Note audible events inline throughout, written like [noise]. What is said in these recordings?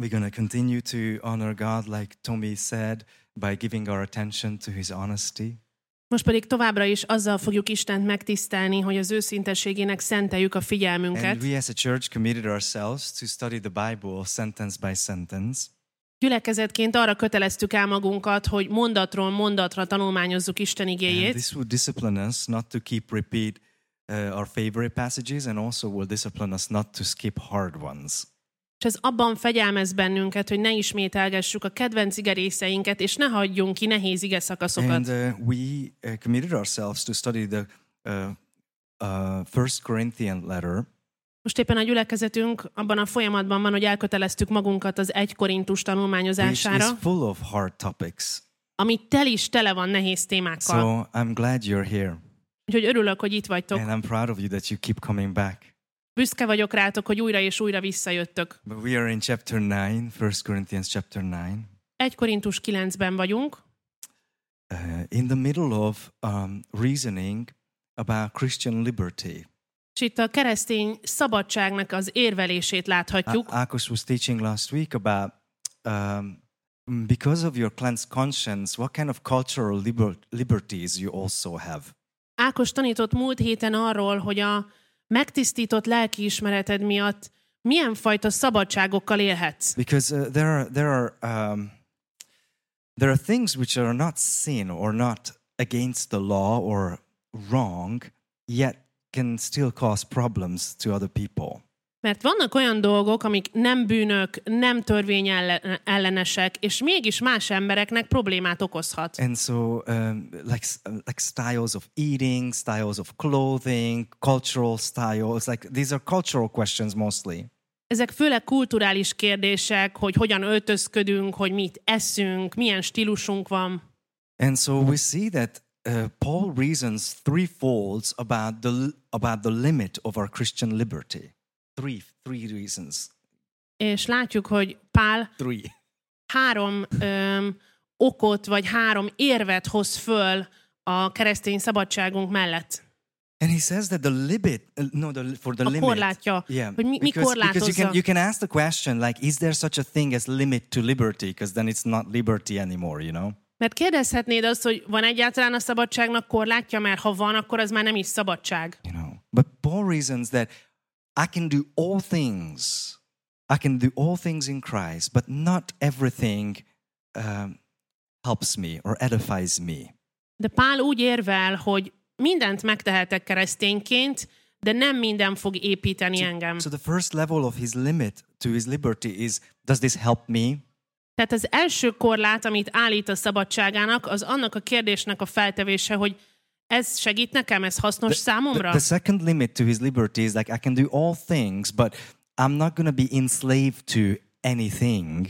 we're going to continue to honor God, like Tommy said, by giving our attention to his honesty. Most pedig továbbra is azzal fogjuk Istent megtisztelni, hogy az őszintességének szenteljük a And figyelmünket. we as a church committed ourselves to study the Bible sentence by sentence. Gyülekezetként arra köteleztük el magunkat, hogy mondatról mondatra tanulmányozzuk Isten And igéjét, this will discipline us not to keep repeat uh, our favorite passages and also will discipline us not to skip hard ones. És ez abban fegyelmez bennünket, hogy ne ismételgessük a kedvenc ige részeinket, és ne hagyjunk ki nehéz ige szakaszokat. And uh, we uh, committed ourselves to study the uh, uh, First Corinthian letter. Most éppen a gyülekezetünk abban a folyamatban van, hogy elköteleztük magunkat az egy korintus which is tanulmányozására, full of hard topics. ami tel is tele van nehéz témákkal. So I'm glad you're here. Úgyhogy örülök, hogy itt vagytok. And I'm proud of you that you keep coming back. Büszke vagyok rátok, hogy újra és újra visszajöttök. But we are in chapter 9, 1 Corinthians chapter 9. 1 Korintus 9-ben vagyunk, Uh, in the middle of um, reasoning about Christian liberty. és itt a keresztény szabadságnak az érvelését láthatjuk. A- Akos was teaching last week about um, because of your cleansed conscience, what kind of cultural liber- liberties you also have. Ákos tanított múlt héten arról, hogy a megtisztított lelkiismereted miatt milyen fajta szabadságokkal élhetsz. Because uh, there are there are um, there are things which are not sin or not against the law or wrong, yet can still cause problems to other people. Mert vannak olyan dolgok, amik nem bűnök, nem törvényellenesek, és mégis más embereknek problémát okozhat. And so, um, like like styles of eating, styles of clothing, cultural styles, like these are cultural questions mostly. Ezek főleg kulturális kérdések, hogy hogyan öltözködünk, hogy mit eszünk, milyen stílusunk van. And so we see that uh, Paul reasons threefolds about the about the limit of our Christian liberty. Three three reasons. És látjuk, hogy Pál Three. három öm, okot, vagy három érvet hoz föl a keresztény szabadságunk mellett. And he says that the limit, uh, no, the, for the A limit. korlátja, Yeah, hogy mi, mi because, because you can you can ask the question like, is there such a thing as limit to liberty? Because then it's not liberty anymore, you know. Mert kérdezhetnéd azt, hogy van egyáltalán a szabadságnak korlátja, mert ha van, akkor az már nem is szabadság. you know. But Paul reasons that I can do all things. I can do all things in Christ, but not everything um, helps me or edifies me. De Pál úgy érvel, hogy mindent megtehetek keresztényként, de nem minden fog építeni engem. So the first level of his limit to his liberty is does this help me? Tehát az első korlát, amit állít a szabadságának, az annak a kérdésnek a feltevése, hogy ez segít nekem, ez hasznos The, számomra? the second limit to his liberty is like I can do all things, but I'm not to be enslaved to anything.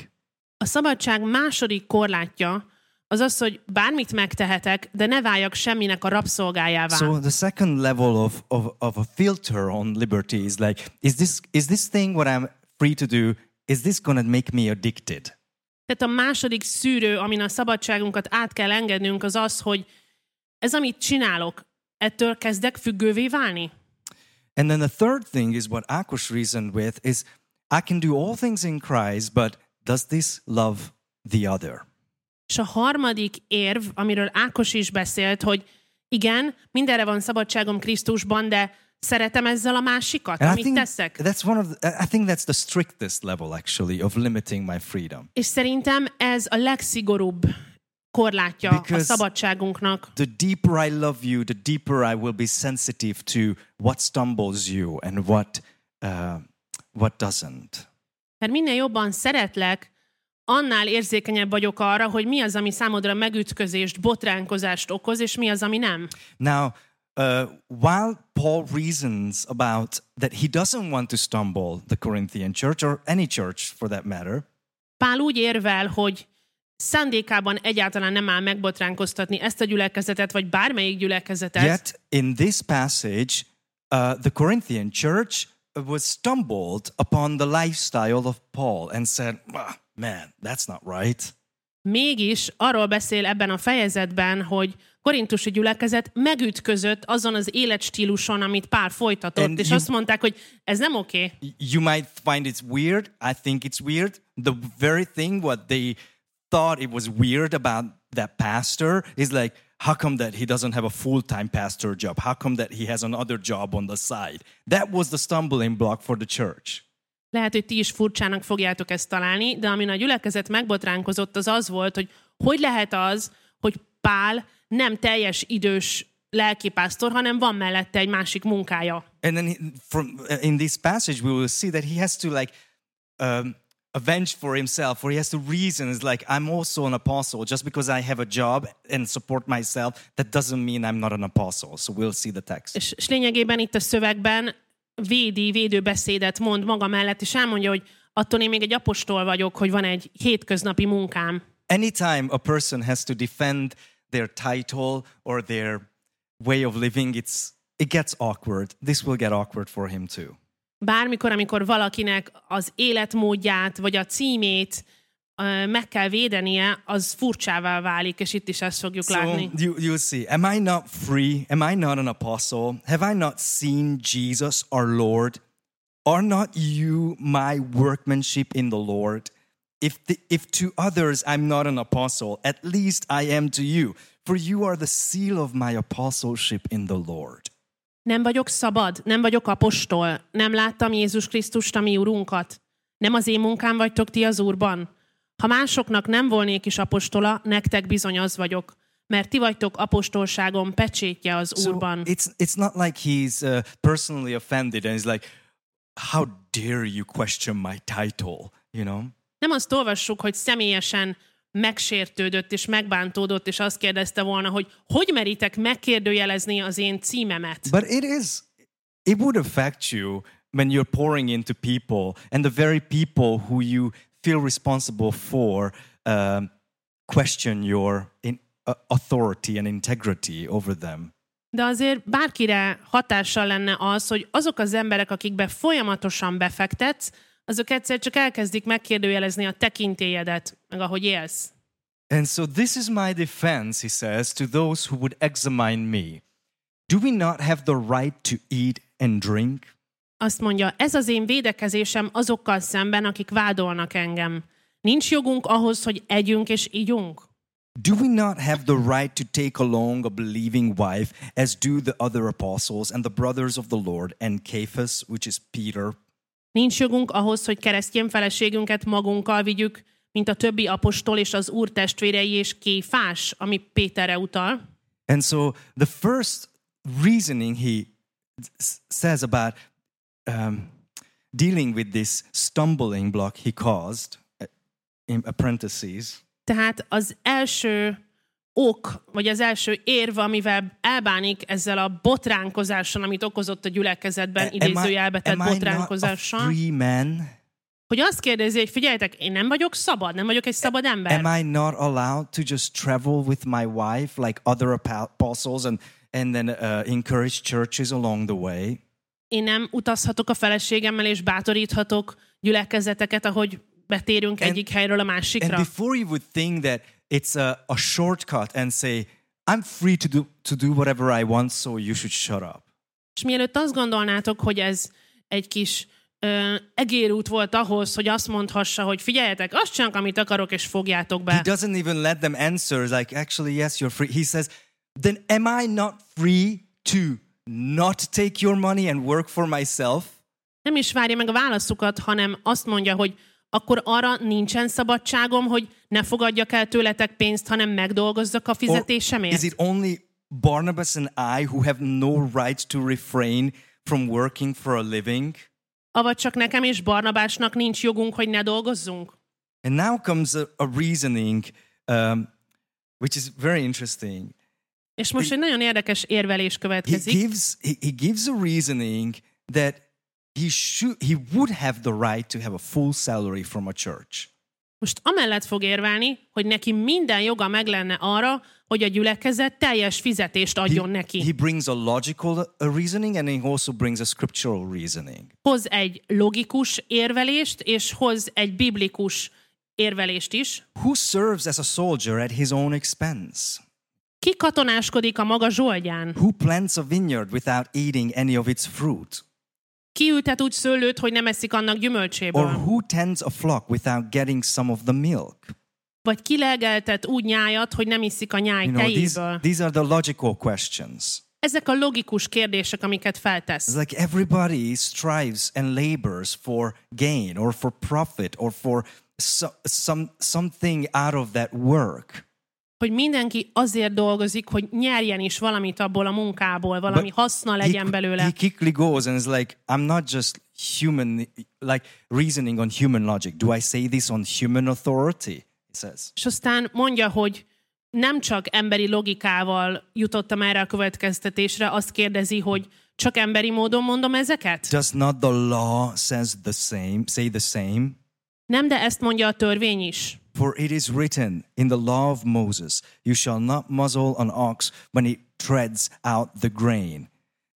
A szabadság második korlátja az az, hogy bármit megtehetek, de ne váljak semminek a rabszolgájává. So the second level of, of, of a filter on liberty is like, is this is this thing what I'm free to do? Is this gonna make me addicted? Tehát a második szűrő, amin a szabadságunkat át kell engednünk, az az, hogy ez, amit csinálok, ettől kezdek függővé válni. And then the third thing is what Akos reasoned with is I can do all things in Christ, but does this love the other? És a harmadik érv, amiről Ákos is beszélt, hogy igen, mindenre van szabadságom Krisztusban, de szeretem ezzel a másikat, And I amit think teszek. that's one of the, I think that's the strictest level actually of limiting my freedom. És szerintem ez a legszigorúbb korlátja a Because- szabadságunknak. The deeper I love you, the deeper I will be sensitive to what stumbles you and what uh, what doesn't. Mert minél jobban szeretlek, annál érzékenyebb vagyok arra, hogy mi az, ami számodra megütközést, botránkozást okoz, és mi az, ami nem. Now, uh, while Paul reasons about that he doesn't want to stumble the Corinthian church or any church for that matter, Pál úgy érvel, hogy szándékában egyáltalán nem áll megbotránkoztatni ezt a gyülekezetet, vagy bármelyik gyülekezetet, yet in this passage, uh, the Corinthian church was stumbled upon the lifestyle of Paul and said, "Ah, "Man, that's not right." Mégis arról beszél ebben a fejezetben, hogy korintusi gyülekezet megütközött azon az életstíluson, amit Pál folytatott, And és you- azt mondták, hogy ez nem oké. Okay. You might find it's weird. I think it's weird. The very thing what they thought it was weird about that pastor is like, how come that he doesn't have a full time pastor job? How come that he has another job on the side? That was the stumbling block for the church. Lehet, hogy ti is furcsának fogjátok ezt találni, de amin a gyülekezet megbotránkozott, az az volt, hogy hogy lehet az, hogy Pál nem teljes idős lelkipásztor, hanem van mellette egy másik munkája. And then he, from uh, in this passage, we will see that he has to like um, avenge for himself, or he has to reason. It's like I'm also an apostle. Just because I have a job and support myself, that doesn't mean I'm not an apostle. So we'll see the text. És, és lényegében itt a szövegben védi, védőbeszédet mond maga mellett, és elmondja, hogy attól én még egy apostol vagyok, hogy van egy hétköznapi munkám. Anytime a person has to defend their title or their way of living, it's it gets awkward. This will get awkward for him too. Bármikor, amikor valakinek az életmódját, vagy a címét meg kell védenie, az furcsává válik, és itt is ezt fogjuk So látni. you you'll see. Am I not free? Am I not an apostle? Have I not seen Jesus our Lord? Are not you my workmanship in the Lord? If the, if to others I'm not an apostle, at least I am to you, for you are the seal of my apostleship in the Lord. Nem vagyok szabad, nem vagyok apostol, nem láttam Jézus Krisztust, a mi Urunkat. Nem az én munkám vagytok ti az Úrban. Ha másoknak nem volnék is apostola, nektek bizony az vagyok, mert ti vagytok apostolságom pecsétje az So Úrban. it's it's not like he's uh, personally offended and he's like, "How dare you question my title?" You know. Nem azt olvassuk, hogy személyesen megsértődött és megbántódott, és azt kérdezte volna, hogy hogy meritek megkérdőjelezni az én címemet. But it is, it would affect you when you're pouring into people, and the very people who you feel responsible for um, question your in, uh, authority and integrity over them. De azért bárkire hatással lenne az, hogy azok az emberek, akikbe folyamatosan befektetsz, azok egyszer csak elkezdik megkérdőjelezni a tekintélyedet, meg ahogy élsz. And so, this is my defense, he says, to those who would examine me. Do we not have the right to eat and drink? Azt mondja, ez az én védekezésem azokkal szemben, akik vádolnak engem. Nincs jogunk ahhoz, hogy együnk és ígyunk? Do we not have the right to take along a believing wife, as do the other apostles and the brothers of the Lord, and Cephas, which is Peter, Nincs jogunk ahhoz, hogy keresztjén feleségünket magunkkal vigyük, mint a többi apostol és az úr testvérei és kéfás, ami Péterre utal. And so the first reasoning he says about um, dealing with this stumbling block he caused, uh, in parentheses, Tehát az első ok, vagy az első érv, amivel elbánik ezzel a botránkozással, amit okozott a gyülekezetben, am idézőjelbe tett botránkozással, free man? hogy azt kérdezi, hogy figyeljetek, én nem vagyok szabad, nem vagyok egy szabad ember. Am I not allowed to just travel with my wife like other apo- apostles and, and then uh, encourage churches along the way? Én nem utazhatok a feleségemmel, és bátoríthatok gyülekezeteket, ahogy betérünk And- egyik helyről a And másikra. before you would think that it's a, a shortcut and say, I'm free to do, to do whatever I want, so you should shut up. És mielőtt azt gondolnátok, hogy ez egy kis ö, egérút volt ahhoz, hogy azt mondhassa, hogy figyeljetek, azt csinálok, amit akarok, és fogjátok He be. doesn't even let them answer, like, actually, yes, you're free. He says, then am I not free to not take your money and work for myself? Nem is várja meg a válaszukat, hanem azt mondja, hogy akkor arra nincsen szabadságom, hogy ne fogadjak el tőletek pénzt, hanem megdolgozzak a Or fizetésemért. is it only Barnabas and I who have no right to refrain from working for a living? Avagy csak nekem és Barnabásnak nincs jogunk, hogy ne dolgozzunk? And now comes a, a reasoning um, which is very interesting. És most egy nagyon érdekes érvelés He következik. gives, he, he gives a reasoning that he, should, he would have the right to have a full salary from a church. Most amellett fog érvelni, hogy neki minden joga meg lenne arra, hogy a gyülekezet teljes fizetést adjon He, neki. he brings a logical uh, reasoning and he also brings a scriptural reasoning. Hoz egy logikus érvelést, és hoz egy biblikus érvelést is. Who serves as a soldier at his own expense? Ki katonáskodik a maga zsoldján? Who plants a vineyard without eating any of its fruit? Ki ültet úgy szőlőt, hogy nem eszik annak Or gyümölcséből? who tends a flock without getting some of the milk? Vagy ki legeltet úgy nyájat, hogy nem iszik a nyáj You know, these, tejéből? these are the logical questions. Ezek a logikus kérdések, amiket It's feltesz. like everybody strives and labors for gain or for profit or for so, some, something out of that work. Hogy mindenki azért dolgozik, hogy nyerjen is valamit abból a munkából, valami But haszna he, legyen qui- belőle. he quickly goes and is like, I'm not just human, like reasoning on human logic. Do I say this on human authority? He says. És aztán mondja, hogy nem csak emberi logikával jutottam erre a következtetésre, azt kérdezi, hogy csak emberi módon mondom ezeket? Does not the law says the same, say the same? Nem, de ezt mondja a törvény is. For it is written in the law of Moses, you shall not muzzle an ox when it treads out the grain.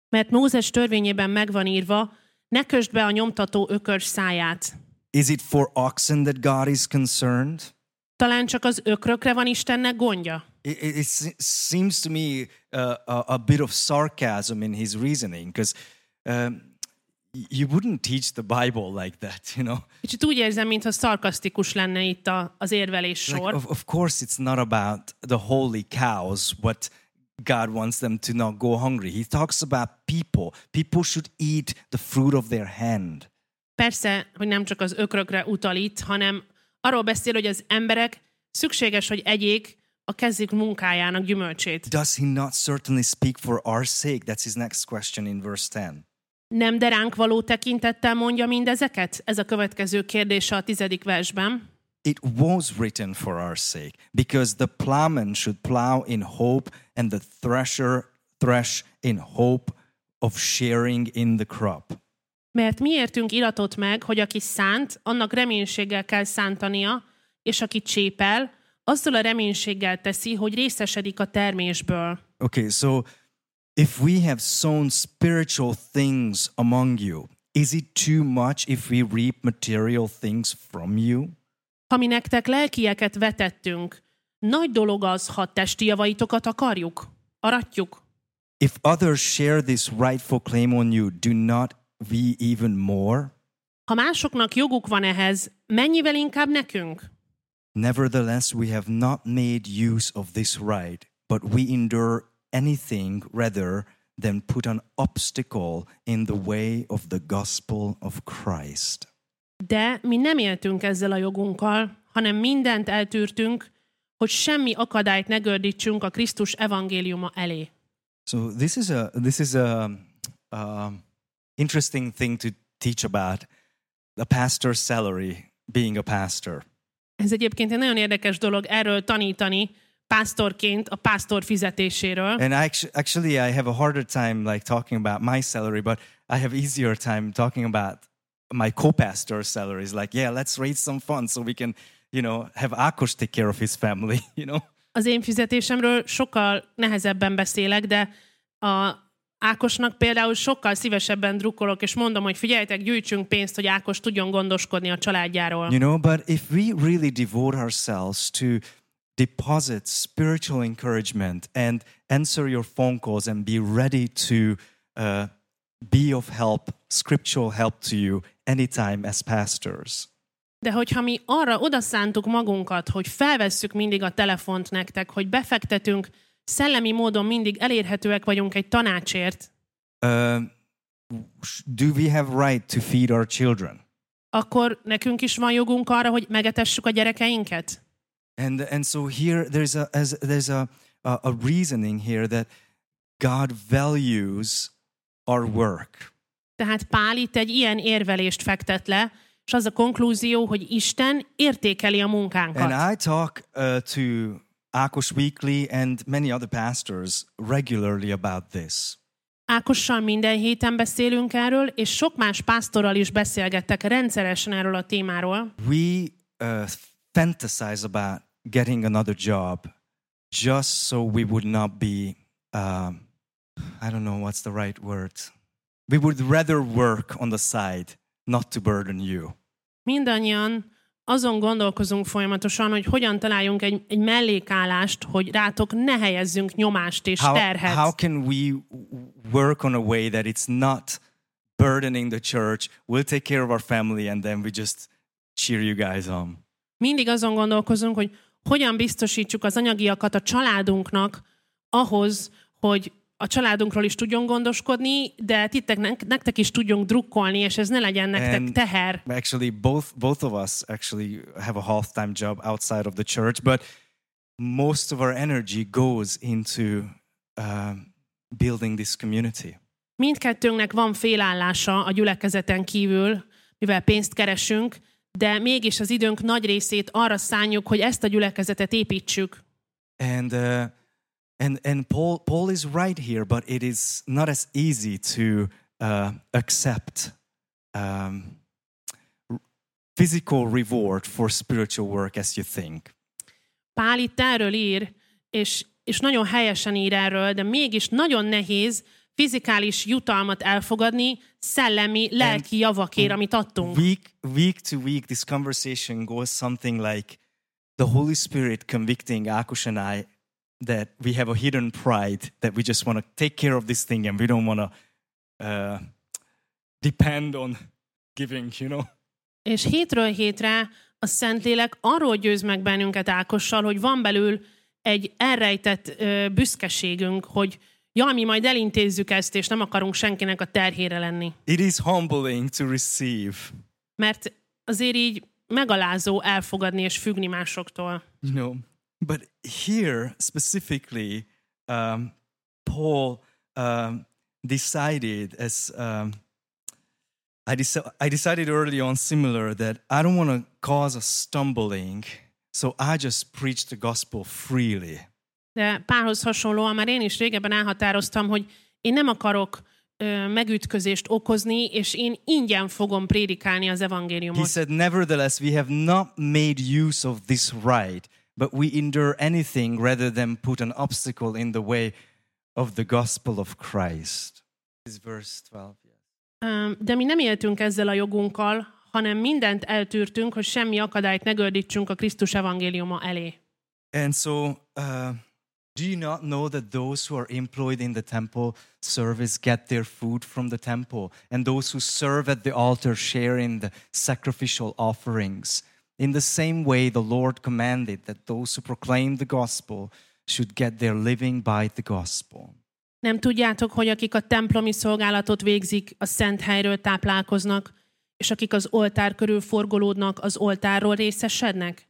Mert Mózes törvényében megvan írva, ne kösd be a nyomtató ökörs száját. Is it for oxen that God is concerned? Talán csak az ökrökre van Istennek gondja? It, it, it seems to me uh, a, a bit of sarcasm in his reasoning because um, you wouldn't teach the Bible like that, you know. Kicsit úgy érzem, mintha szarkasztikus lenne itt a, az érvelés Like, sor. of, of course, it's not about the holy cows, what God wants them to not go hungry. He talks about people. People should eat the fruit of their hand. Persze, hogy nem csak az ökrökre utal itt, hanem arról beszél, hogy az emberek szükséges, hogy egyék a kezük munkájának gyümölcsét. Does he not certainly speak for our sake? That's his next question in verse 10. Nem de ránk való tekintettel mondja mindezeket? Ez a következő kérdése a tizedik versben. It was written for our sake, because the plowman should plow in hope, and the thresher thresh in hope of sharing in the crop. Mert miértünk iratott meg, hogy aki szánt, annak reménységgel kell szántania, és aki csépel, azzal a reménységgel teszi, hogy részesedik a termésből. Okay, so if we have sown spiritual things among you, is it too much if we reap material things from you? Ha mi nektek lelkieket vetettünk, nagy dolog az, ha testi javaitokat akarjuk, aratjuk. If others share this rightful claim on you, do not we even more? Ha másoknak joguk van ehhez, mennyivel inkább nekünk? Nevertheless, we have not made use of this right, but we endure anything rather than put an obstacle in the way of the gospel of Christ. De mi nem éltünk ezzel a jogunkkal, hanem mindent eltűrtünk, hogy semmi akadályt ne gördítsünk a Krisztus evangéliuma elé. So this is a this is a um, interesting thing to teach about the pastor's salary, being a pastor. Ez egyébként egy nagyon érdekes dolog erről tanítani, pásztorként a pásztor fizetéséről. And actually, actually, I have a harder time like talking about my salary, but I have easier time talking about my co-pastor's salaries. Like, yeah, let's raise some funds so we can, you know, have Akos take care of his family. [laughs] You know. Az én fizetésemről sokkal nehezebben beszélek, de a Ákosnak például sokkal szívesebben drukkolok, és mondom, hogy figyeljetek, gyűjtsünk pénzt, hogy Ákos tudjon gondoskodni a családjáról. You know, but if we really devote ourselves to deposit spiritual encouragement and answer your phone calls and be ready to uh, be of help, scriptural help to you anytime as pastors, De hogyha mi arra odaszántuk magunkat, hogy felvesszük mindig a telefont nektek, hogy befektetünk, szellemi módon mindig elérhetőek vagyunk egy tanácsért, uh, do we have right to feed our children? akkor nekünk is van jogunk arra, hogy megetessük a gyerekeinket? And and so here there's a as, there's a, a a reasoning here that God values our work. Tehát Pál itt egy ilyen érvelést fektet le, és az a konklúzió, hogy Isten értékeli a munkánkat. And I talk uh, to Akos Weekly and many other pastors regularly about this. Ákossal minden héten beszélünk erről, és sok más pásztorral is beszélgettek rendszeresen erről a témáról. We uh, fantasize about getting another job just so we would not be, um, I don't know what's the right word. We would rather work on the side, not to burden you. Mindannyian azon gondolkozunk folyamatosan, hogy hogyan találjunk egy, egy mellékállást, hogy rátok ne helyezzünk nyomást és How, terhet. how can we work on a way that it's not burdening the church? We'll take care of our family and then we just cheer you guys on. Mindig azon gondolkozunk, hogy hogyan biztosítsuk az anyagiakat a családunknak ahhoz, hogy a családunkról is tudjon gondoskodni, de tittek, nektek is tudjunk drukkolni, és ez ne legyen nektek And- teher. Actually, both both of us actually have a half-time job outside of the church, but most of our energy goes into um, building this community. Mindkettőnknek van félállása a gyülekezeten kívül, mivel pénzt keresünk, de mégis az időnk nagy részét arra szánjuk, hogy ezt a gyülekezetet építsük. And uh, and and Paul Paul is right here, but it is not as easy to uh, accept um, physical reward for spiritual work as you think. Pál itt erről ír, és, és nagyon helyesen ír erről, de mégis nagyon nehéz fizikális jutalmat elfogadni szellemi, lelki javakért, amit adtunk. Week week to week, this conversation goes something like the Holy Spirit convicting Akush and I that we have a hidden pride that we just want to take care of this thing and we don't want to uh, depend on giving, you know. És hétről hétre a Szentlélek arról győz meg bennünket Ákossal, hogy van belül egy elrejtett ö, büszkeségünk, hogy jaj, mi majd elintézzük ezt, és nem akarunk senkinek a terhére lenni. It is humbling to receive, Mert azért így megalázó elfogadni és függni másoktól. you know. But here specifically, um, Paul um, decided as um, I, deci- I decided early on similar that I don't want to cause a stumbling, so I just preach the gospel freely. De párhoz hasonlóan már én is régebben elhatároztam, hogy én nem akarok ö, megütközést okozni, és én ingyen fogom prédikálni az He evangéliumot. said, Nevertheless, we have not made use of this right, but we endure anything rather than put an obstacle in the way of the gospel of Christ. This is verse 12. yes. Ö, De mi nem éltünk ezzel a jogunkkal, hanem mindent eltűrtünk, hogy semmi akadályt ne gördítsünk a Krisztus evangéliuma elé. And so, uh, do you not know that those who are employed in the temple service get their food from the temple, and those who serve at the altar share in the sacrificial offerings? In the same way, the Lord commanded that those who proclaim the gospel should get their living by the gospel. Nem tudjátok, hogy akik a templomi szolgálatot végzik, a szent helyről táplálkoznak, és akik az oltár körül forgolódnak, az oltárról részesednek?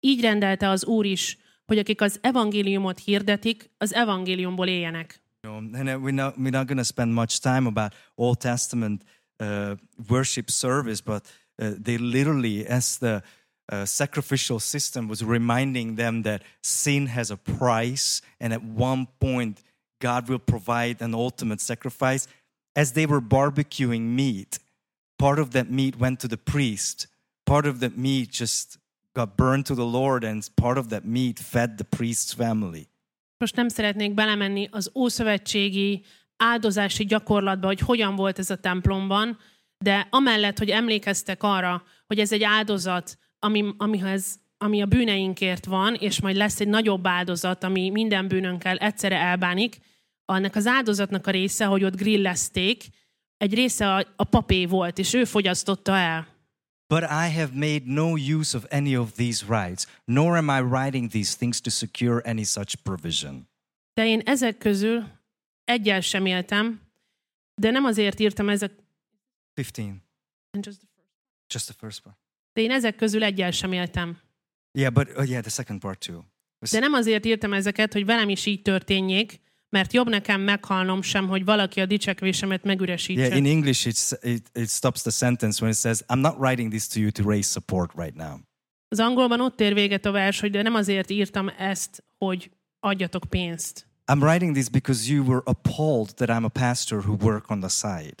Így rendelte az Úr is, hogy akik az evangéliumot hirdetik, az evangéliumból éljenek. And uh, we're not, we're not going to spend much time about Old Testament uh, worship service, but uh, they literally, as the uh, sacrificial system was reminding them that sin has a price, and at one point, God will provide an ultimate sacrifice. As they were barbecuing meat, part of that meat went to the priest, part of that meat just got burned to the Lord, and part of that meat fed the priest's family. Most nem szeretnék belemenni az ószövetségi áldozási gyakorlatba, hogy hogyan volt ez a templomban, de amellett, hogy emlékeztek arra, hogy ez egy áldozat, ami, amihez, ami a bűneinkért van, és majd lesz egy nagyobb áldozat, ami minden bűnönkkel egyszerre elbánik, annak az áldozatnak a része, hogy ott grillezték, egy része a, a papé volt, és ő fogyasztotta el. But I have made no use of any of these rights, nor am I writing these things to secure any such provision. De én ezek közül egyel sem éltem, de nem azért írtam ezek... 15, just the first part. De én ezek közül egyel sem éltem. Yeah, but oh, yeah, the second part too. De nem azért írtam ezeket, hogy velem is így történjék, mert jobb nekem meghalnom sem, hogy valaki a dicsekvésemet megüresítse. Yeah, in English, it's, it, it stops the sentence when it says, I'm not writing this to you to raise support right now. Az angolban ott ér véget a vers, hogy de nem azért írtam ezt, hogy adjatok pénzt. I'm writing this because you were appalled that I'm a pastor who work on the side.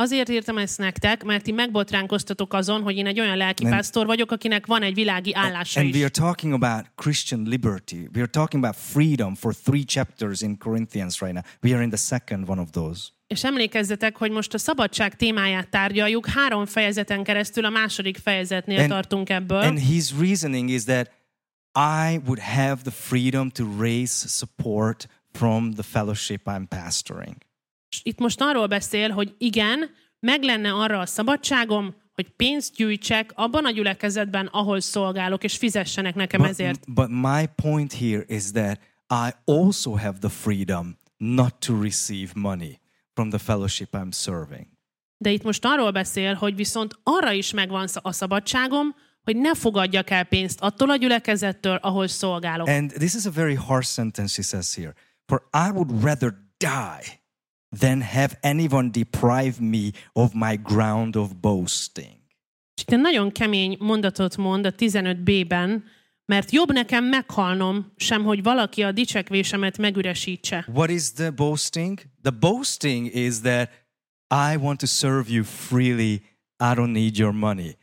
Azért írtam ezt nektek, mert ti megbotránkoztatok azon, hogy én egy olyan lelkipásztor vagyok, akinek van egy világi állása And we is. are talking about Christian liberty. We are talking about freedom for three chapters in Corinthians right now. We are in the second one of those. És emlékezzetek, hogy most a szabadság témáját tárgyaljuk, három fejezeten keresztül a második fejezetnél And- tartunk ebből. And his reasoning is that I would have the freedom to raise support from the fellowship I'm pastoring. Itt most arról beszél, hogy igen, meg lenne arra a szabadságom, hogy pénzt gyűjtsek abban a gyülekezetben, ahol szolgálok, és fizessenek nekem But, ezért. but my point here is that I also have the freedom not to receive money from the fellowship I'm serving. De itt most arról beszél, hogy viszont arra is megvan a szabadságom, hogy ne fogadjak el pénzt attól a gyülekezettől, ahol szolgálok. And this is a very harsh sentence he says here. For I would rather die than have anyone deprive me of my ground of boasting. És itt egy nagyon kemény mondatot mond a 15b-ben, mert jobb nekem meghalnom, sem hogy valaki a dicsekvésemet megüresítse. What is the boasting? The boasting is that I want to serve you freely. I don't need your money.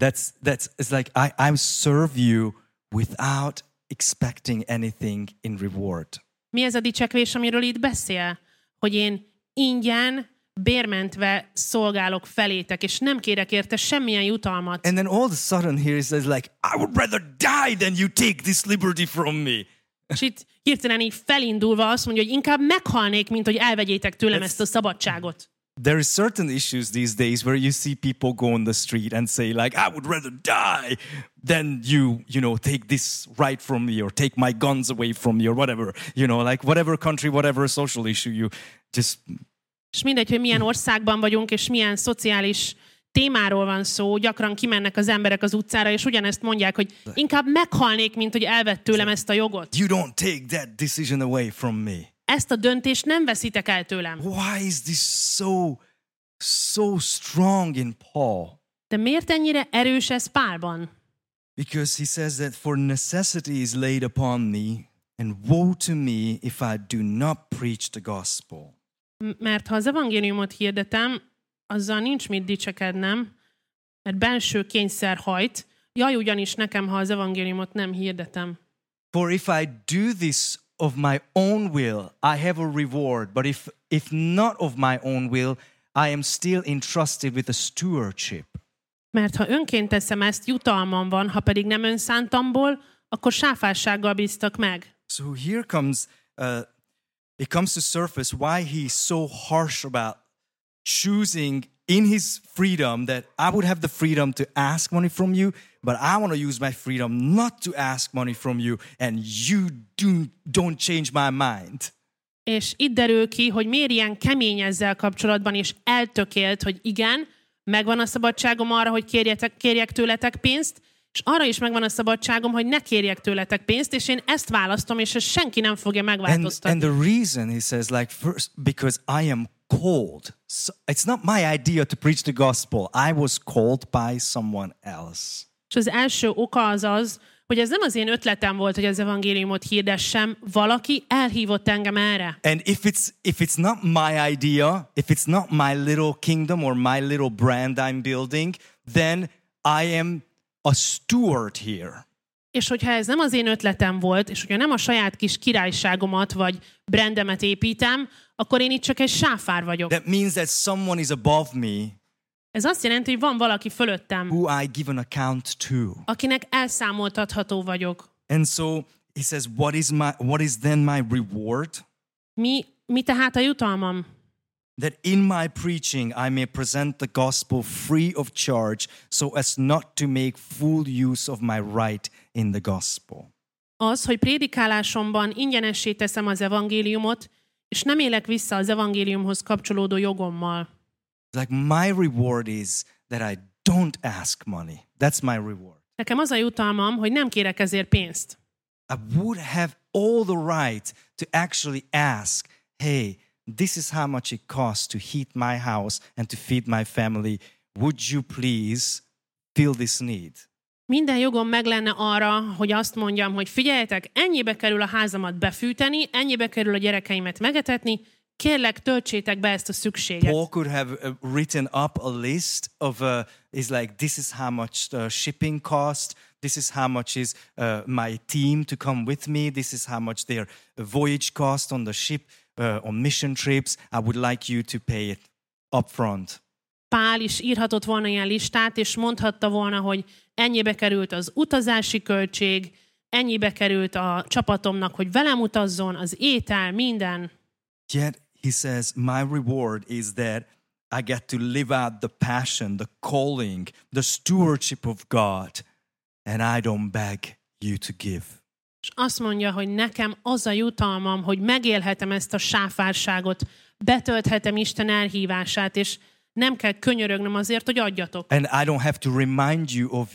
That's that's it's like I, I serve you without expecting anything in reward. Mi ez a dicsekvés, amiről itt beszél? Hogy én ingyen, bérmentve szolgálok felétek, és nem kérek érte semmilyen jutalmat. And then all of a sudden here it says like, I would rather die than you take this liberty from me. És itt hirtelen így felindulva azt mondja, hogy inkább meghalnék, mint hogy elvegyétek tőlem ezt a szabadságot. There is certain issues these days where you see people go on the street and say like, I would rather die than you, you know, take this right from me or take my guns away from me or whatever, you know, like whatever country, whatever social issue you just És mindegy, hogy milyen országban vagyunk, és milyen szociális témáról van szó, gyakran kimennek az emberek az utcára, és ugyanezt mondják, hogy inkább meghalnék, mint hogy elvett tőlem ezt a jogot. you don't take that decision away from me. Ezt a döntést nem veszitek el tőlem. Why is this so so strong in Paul? De miért ennyire erős ez Pálban? Because he says that for necessity is laid upon me, and woe to me if I do not preach the gospel. M- Mert ha az evangéliumot hirdetem, azzal nincs mit dicsekednem, mert belső kényszer hajt, jaj ugyanis nekem, ha az evangéliumot nem hirdetem. For if I do this of my own will, I have a reward. But if, if not of my own will, I am still entrusted with a stewardship. Mert ha önként teszem ezt, jutalmam van, ha pedig nem önszántamból, akkor sáfársággal bíztak meg. So here comes, uh, it comes to surface why he's so harsh about choosing in his freedom that I would have the freedom to ask money from you, but I want to use my freedom not to ask money from you, and you do, don't change my mind. És itt derül ki, hogy miért ilyen kemény ezzel kapcsolatban, és eltökélt, hogy igen, megvan a szabadságom arra, hogy kérjetek, kérjek tőletek pénzt, és arra is megvan a szabadságom, hogy ne kérjek tőletek pénzt, és én ezt választom, és ezt senki nem fogja And, megváltoztatni. and the reason he says, like, first, because I am called. So it's not my idea to preach the gospel. I was called by someone else. És az első oka az az, hogy ez nem az én ötletem volt, hogy az evangéliumot hirdessem, valaki elhívott engem erre. And if it's if it's not my idea, if it's not my little kingdom or my little brand I'm building, then I am a steward here. És hogyha ez nem az én ötletem volt, és hogyha nem a saját kis királyságomat vagy brandemet építem, akkor én itt csak egy sáfár vagyok. That means that someone is above me Ez azt jelenti, hogy van valaki fölöttem, who I give an account to. akinek elszámoltatható vagyok. And so he says, what is my what is then my reward? Mi, mi tehát a jutalmam? That in my preaching I may present the gospel free of charge, so as not to make full use of my right in the gospel. Az, hogy prédikálásomban ingyenessé teszem az evangéliumot, és nem élek vissza az evangéliumhoz kapcsolódó jogommal. Like my reward is that I don't ask money. That's my reward. Nekem az a jutalmam, hogy nem kérek ezért pénzt. I would have all the right to actually ask, hey, this is how much it costs to heat my house and to feed my family. Would you please fill this need? Minden jogom meg lenne arra, hogy azt mondjam, hogy figyeljetek, ennyibe kerül a házamat befűteni, ennyibe kerül a gyerekeimet megetetni, kérlek, töltsétek be ezt a szükséget. Paul could have uh, written up a list of uh, is like this is how much the shipping cost, this is how much is uh, my team to come with me, this is how much their voyage cost on the ship uh, on mission trips. I would like you to pay it upfront. Pál is írhatott volna ilyen listát, és mondhatta volna, hogy ennyibe került az utazási költség, ennyibe került a csapatomnak, hogy velem utazzon, az étel, minden. Yet he says, My reward is that I get to live out the passion, the calling, the stewardship of God, and I don't beg you to give. És azt mondja, hogy nekem az a jutalmam, hogy megélhetem ezt a sáfárságot, betölthetem Isten elhívását, és nem kell könyörögnöm azért, hogy adjatok. And I don't have to remind you of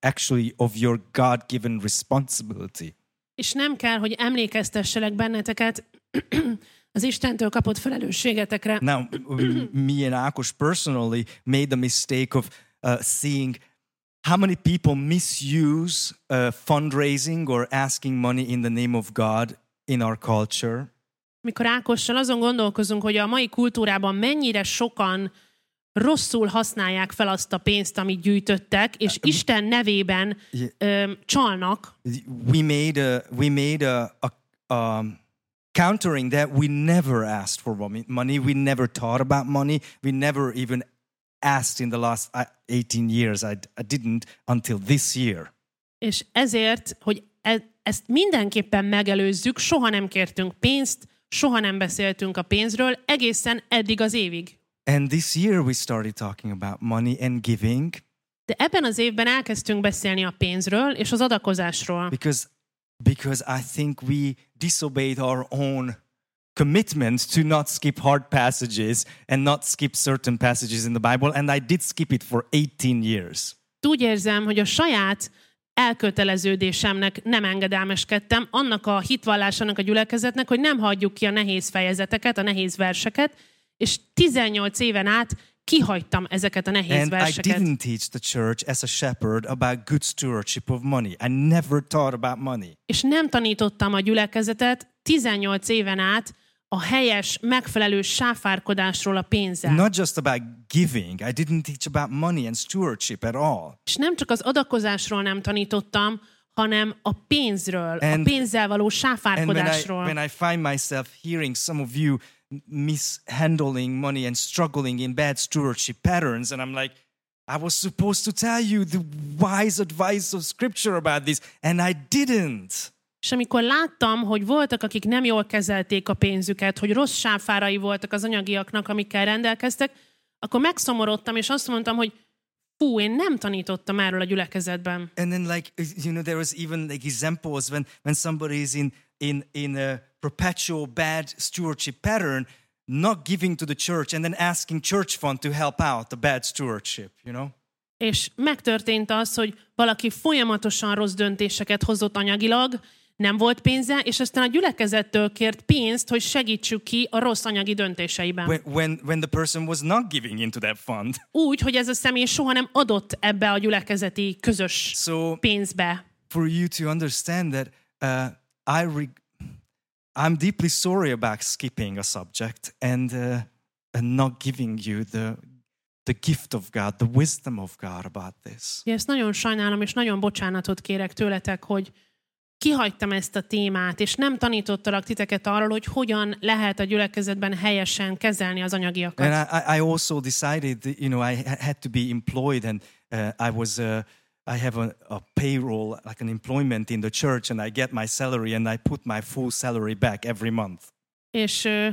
actually of your God-given responsibility. És nem kell, hogy emlékeztesselek benneteket [clears throat] az Istentől kapott felelősségetekre. Now, [clears throat] me and Akos personally made the mistake of uh, seeing how many people misuse uh, fundraising or asking money in the name of God in our culture. Mikor Ákossal azon gondolkozunk, hogy a mai kultúrában mennyire sokan rosszul használják fel azt a pénzt, amit gyűjtöttek, és Isten nevében ö, csalnak, we made a we made a, a um, countering that we never asked for money- we never thought about money. We never even asked in the last uh, 18 years. I, I didn't until this year. És ezért, hogy e- ezt mindenképpen megelőzzük, soha nem kértünk pénzt, soha nem beszéltünk a pénzről, egészen eddig az évig. and this year we started talking about money and giving. De ebben az évben elkezdtünk beszélni a pénzről és az adakozásról. because because I think we disobeyed our own commitment to not skip hard passages and not skip certain passages in the Bible and I did skip it for 18 years. Úgy érzem, hogy a saját elköteleződésemnek nem engedelmeskedtem, annak a hitvallásának a gyülekezetnek, hogy nem hagyjuk ki a nehéz fejezeteket, a nehéz verseket, és 18 éven át kihagytam ezeket a nehéz And I verseket. didn't teach the church as a shepherd about good stewardship of money. I never taught about money. És nem tanítottam a gyülekezetet 18 éven át a helyes, megfelelő sáfárkodásról a pénzzel. Not just about giving. I didn't teach about money and stewardship at all. És nem csak az adakozásról nem tanítottam, hanem a pénzről, a And- pénzzel való And when I, sáfárkodásról. when I find myself hearing some of you mishandling money and struggling in bad stewardship patterns, and I'm like, I was supposed to tell you the wise advice of Scripture about this, and I didn't. És amikor láttam, hogy voltak, akik nem jól kezelték a pénzüket, hogy rossz sáfárai voltak az anyagiaknak, amikkel rendelkeztek, akkor megszomorodtam, és azt mondtam, hogy fú, én nem tanítottam erről a gyülekezetben. And then, like you know, there was even like examples when when somebody is in in in a perpetual bad stewardship pattern, not giving to the church, and then asking church fund to help out the bad stewardship. You know. És megtörtént az, hogy valaki folyamatosan rossz döntéseket hozott anyagilag, nem volt pénze, és aztán a gyülekezettől kért pénzt, hogy segítsük ki a rossz anyagi döntéseiben. When when when the person was not giving into that fund. Úgy, hogy ez a személy soha nem adott ebbe a gyülekezeti közös So pénzbe. for you to understand that uh, I re- I'm deeply sorry about skipping a subject and uh, and not giving you the the gift of God, the wisdom of God about this. Ja, ezt nagyon sajnálom, és nagyon bocsánatot kérek tőletek, hogy kihagytam ezt a témát, és nem tanítottalak titeket arról, hogy hogyan lehet a gyülekezetben helyesen kezelni az anyagiakat. And I, I also decided, that, you know, I ha- had to be employed, and uh, I was, uh, I have a, a payroll, like an employment in the church, and I get my salary, and I put my full salary back every month. És ö,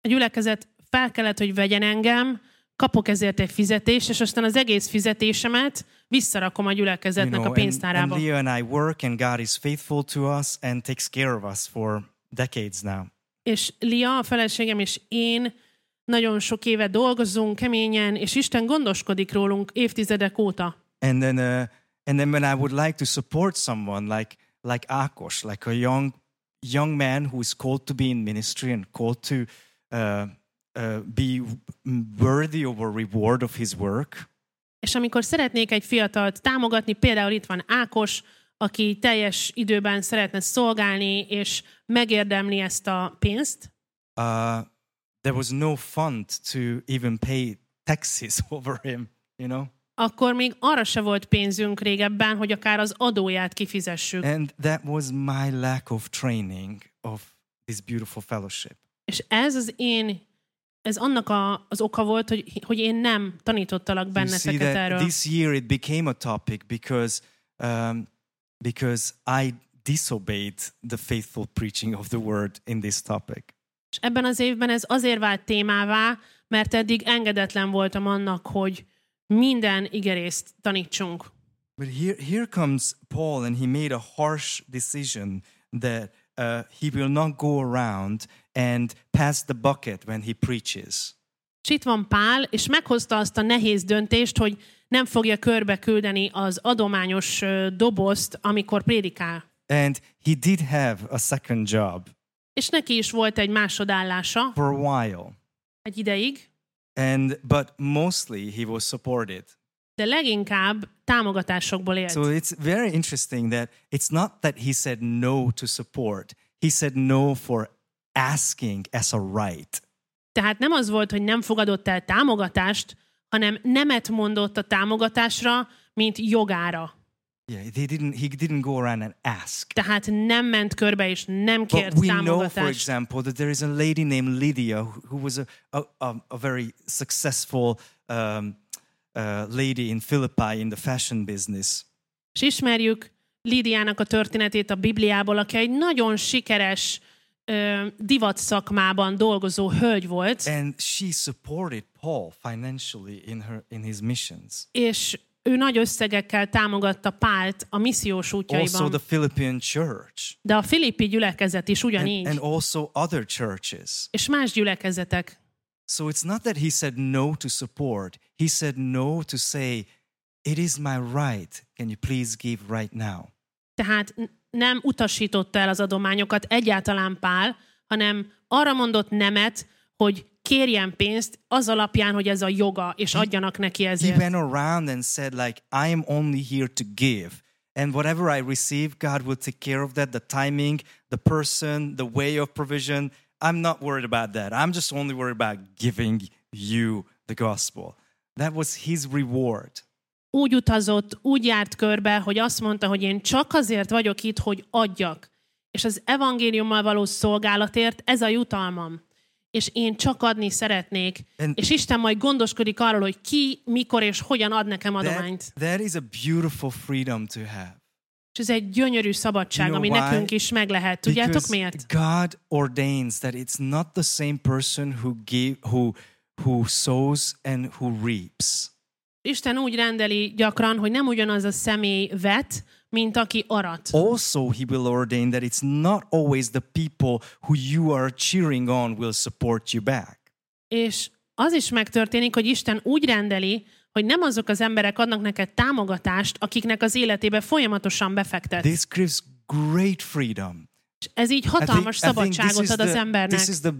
a gyülekezet fel kellett, hogy vegyen engem, kapok ezért egy fizetést, és aztán az egész fizetésemet visszarakom a You gyülekezetnek know, a and, and pénztárába. Leo and I work, and God is faithful to us and takes care of us for decades now. És Lia, a feleségem és én nagyon sok éve dolgozunk keményen, és Isten gondoskodik rólunk évtizedek óta. And then, uh, and then when I would like to support someone like like Akos, like a young young man who is called to be in ministry and called to uh, uh, be worthy of a reward of his work, És amikor szeretnék egy fiatalt támogatni, például itt van Ákos, aki teljes időben szeretne szolgálni, és megérdemli ezt a pénzt, uh, there was no fund to even pay taxes [laughs] over him, you know? Akkor még arra se volt pénzünk régebben, hogy akár az adóját kifizessük. And that was my lack of training of this beautiful fellowship. És ez az én, ez annak a, az oka volt, hogy, hogy én nem tanítottalak benneteket erről. this year it became a topic because um, because I disobeyed the faithful preaching of the word in this topic. És ebben az évben ez azért vált témává, mert eddig engedetlen voltam annak, hogy minden igerészt tanítsunk. But here, here comes Paul, and he made a harsh decision that uh, he will not go around and pass the bucket when he preaches. És itt van Pál, és meghozta azt a nehéz döntést, hogy nem fogja körbe küldeni az adományos dobozt, amikor prédikál. And he did have a second job És neki is volt egy másodállása for a while, egy ideig, and but mostly he was supported. de leginkább támogatásokból élt. So it's very interesting that it's not that he said no to support. He said no for asking as a right. Tehát nem az volt, hogy nem fogadott el támogatást, hanem nemet mondott a támogatásra, mint jogára. Yeah, they didn't. He didn't go around and ask. Tehát nem ment körbe, és nem kért But we know, for example, that there is a lady named Lydia who, was a, a, a, very successful um, uh, lady in Philippi in the fashion business. És ismerjük Lídiának a történetét a Bibliából, aki egy nagyon sikeres ö, divat szakmában dolgozó hölgy volt, And she supported Paul financially in, her, in his missions. és ő nagy összegekkel támogatta Pált a missziós Also, útjaiban. the Philippine church, De a filippi gyülekezet is and, ugyanígy, and also other churches. és más gyülekezetek. So it's not that he said no to support, he said no to say, It is my right. Can you please give right now? Tehát nem utasította el az adományokat egyáltalán Pál, hanem arra mondott nemet, hogy kérjen pénzt az alapján, hogy ez a joga, és adjanak neki He ezért. went around and said, like, I am only here to give. And whatever I receive, God will take care of that. The timing, the person, the way of provision. I'm not worried about that. I'm just only worried about giving you the gospel. That was his reward. Úgy utazott, úgy járt körbe, hogy azt mondta, hogy én csak azért vagyok itt, hogy adjak. És az evangéliummal való szolgálatért ez a jutalmam. És én csak adni szeretnék. And- És Isten majd gondoskodik arról, hogy ki, mikor és hogyan ad nekem That, adományt. that is a beautiful freedom to have. És ez egy gyönyörű szabadság, You know ami why? nekünk is meg lehet. Tudjátok miért? God ordains that it's not the same person who give, who who sows and who reaps. Isten úgy rendeli gyakran, hogy nem ugyanaz a személy vet, mint aki arat. Also, He will ordain that it's not always the people who you are cheering on will support you back. És az is megtörténik, hogy Isten úgy rendeli, hogy nem azok az emberek adnak neked támogatást, akiknek az életébe folyamatosan befektet. This gives great freedom. És ez így hatalmas think, I think szabadságot ad az embernek. this is the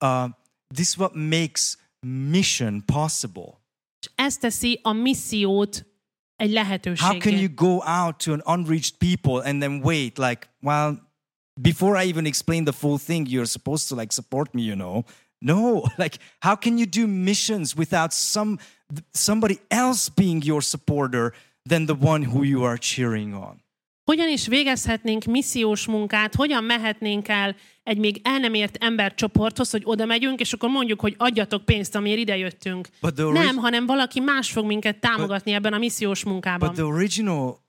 uh, this is what makes mission possible. És ez teszi a missziót egy How can you go out to an unreached people and then wait like, well, before I even explain the full thing, you're supposed to like support me, you know? No, [laughs] like how can you do missions without some somebody else being your supporter than the one who you are cheering on? Hogyan is végezhetnénk missziós munkát, hogyan mehetnénk el egy még el nem ért embercsoporthoz, hogy oda megyünk, és akkor mondjuk, hogy adjatok pénzt, amiért ide jöttünk. But Nem, hanem valaki más fog minket támogatni ebben a missziós But munkában. the original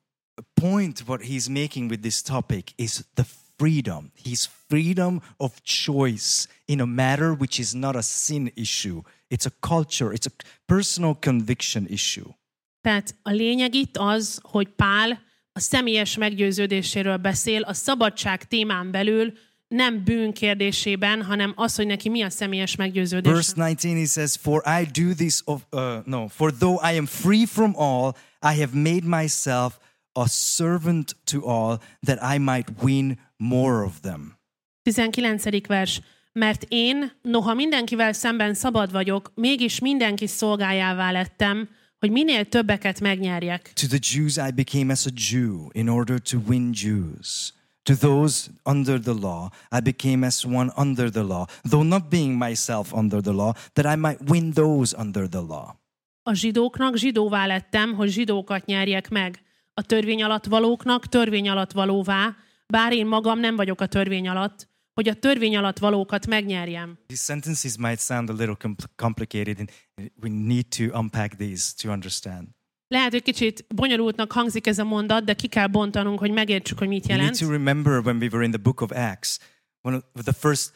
point what he's making with this topic is the freedom. His freedom of choice in a matter which is not a sin issue. It's a culture, it's a personal conviction issue. Tehát a lényeg itt az, hogy Pál a személyes meggyőződéséről beszél, a szabadság témán belül, nem bűn kérdésében, hanem az, hogy neki mi a személyes meggyőződés. Verse 19 he says, For I do this of uh, no, for though I am free from all, I have made myself a servant to all that I might win more of them. 19. vers. Mert én, noha mindenkivel szemben szabad vagyok, mégis mindenki szolgájává lettem, hogy minél többeket megnyerjek. To the Jews I became as a Jew in order to win Jews. To those under the law, I became as one under the law, though not being myself under the law, that I might win those under the law. A zsidóknak zsidóvá lettem, hogy zsidókat nyerjek meg. A törvény alatt valóknak törvény alatt valóvá, bár én magam nem vagyok a törvény alatt, hogy a törvény alatt valókat megnyerjem. These sentences might sound a little compl- complicated, and we need to unpack these to understand. Lehet, hogy kicsit bonyolultnak hangzik ez a mondat, de ki kell bontanunk, hogy megértsük, hogy mit We need jelent. to remember when we were in the book of Acts, one of the first,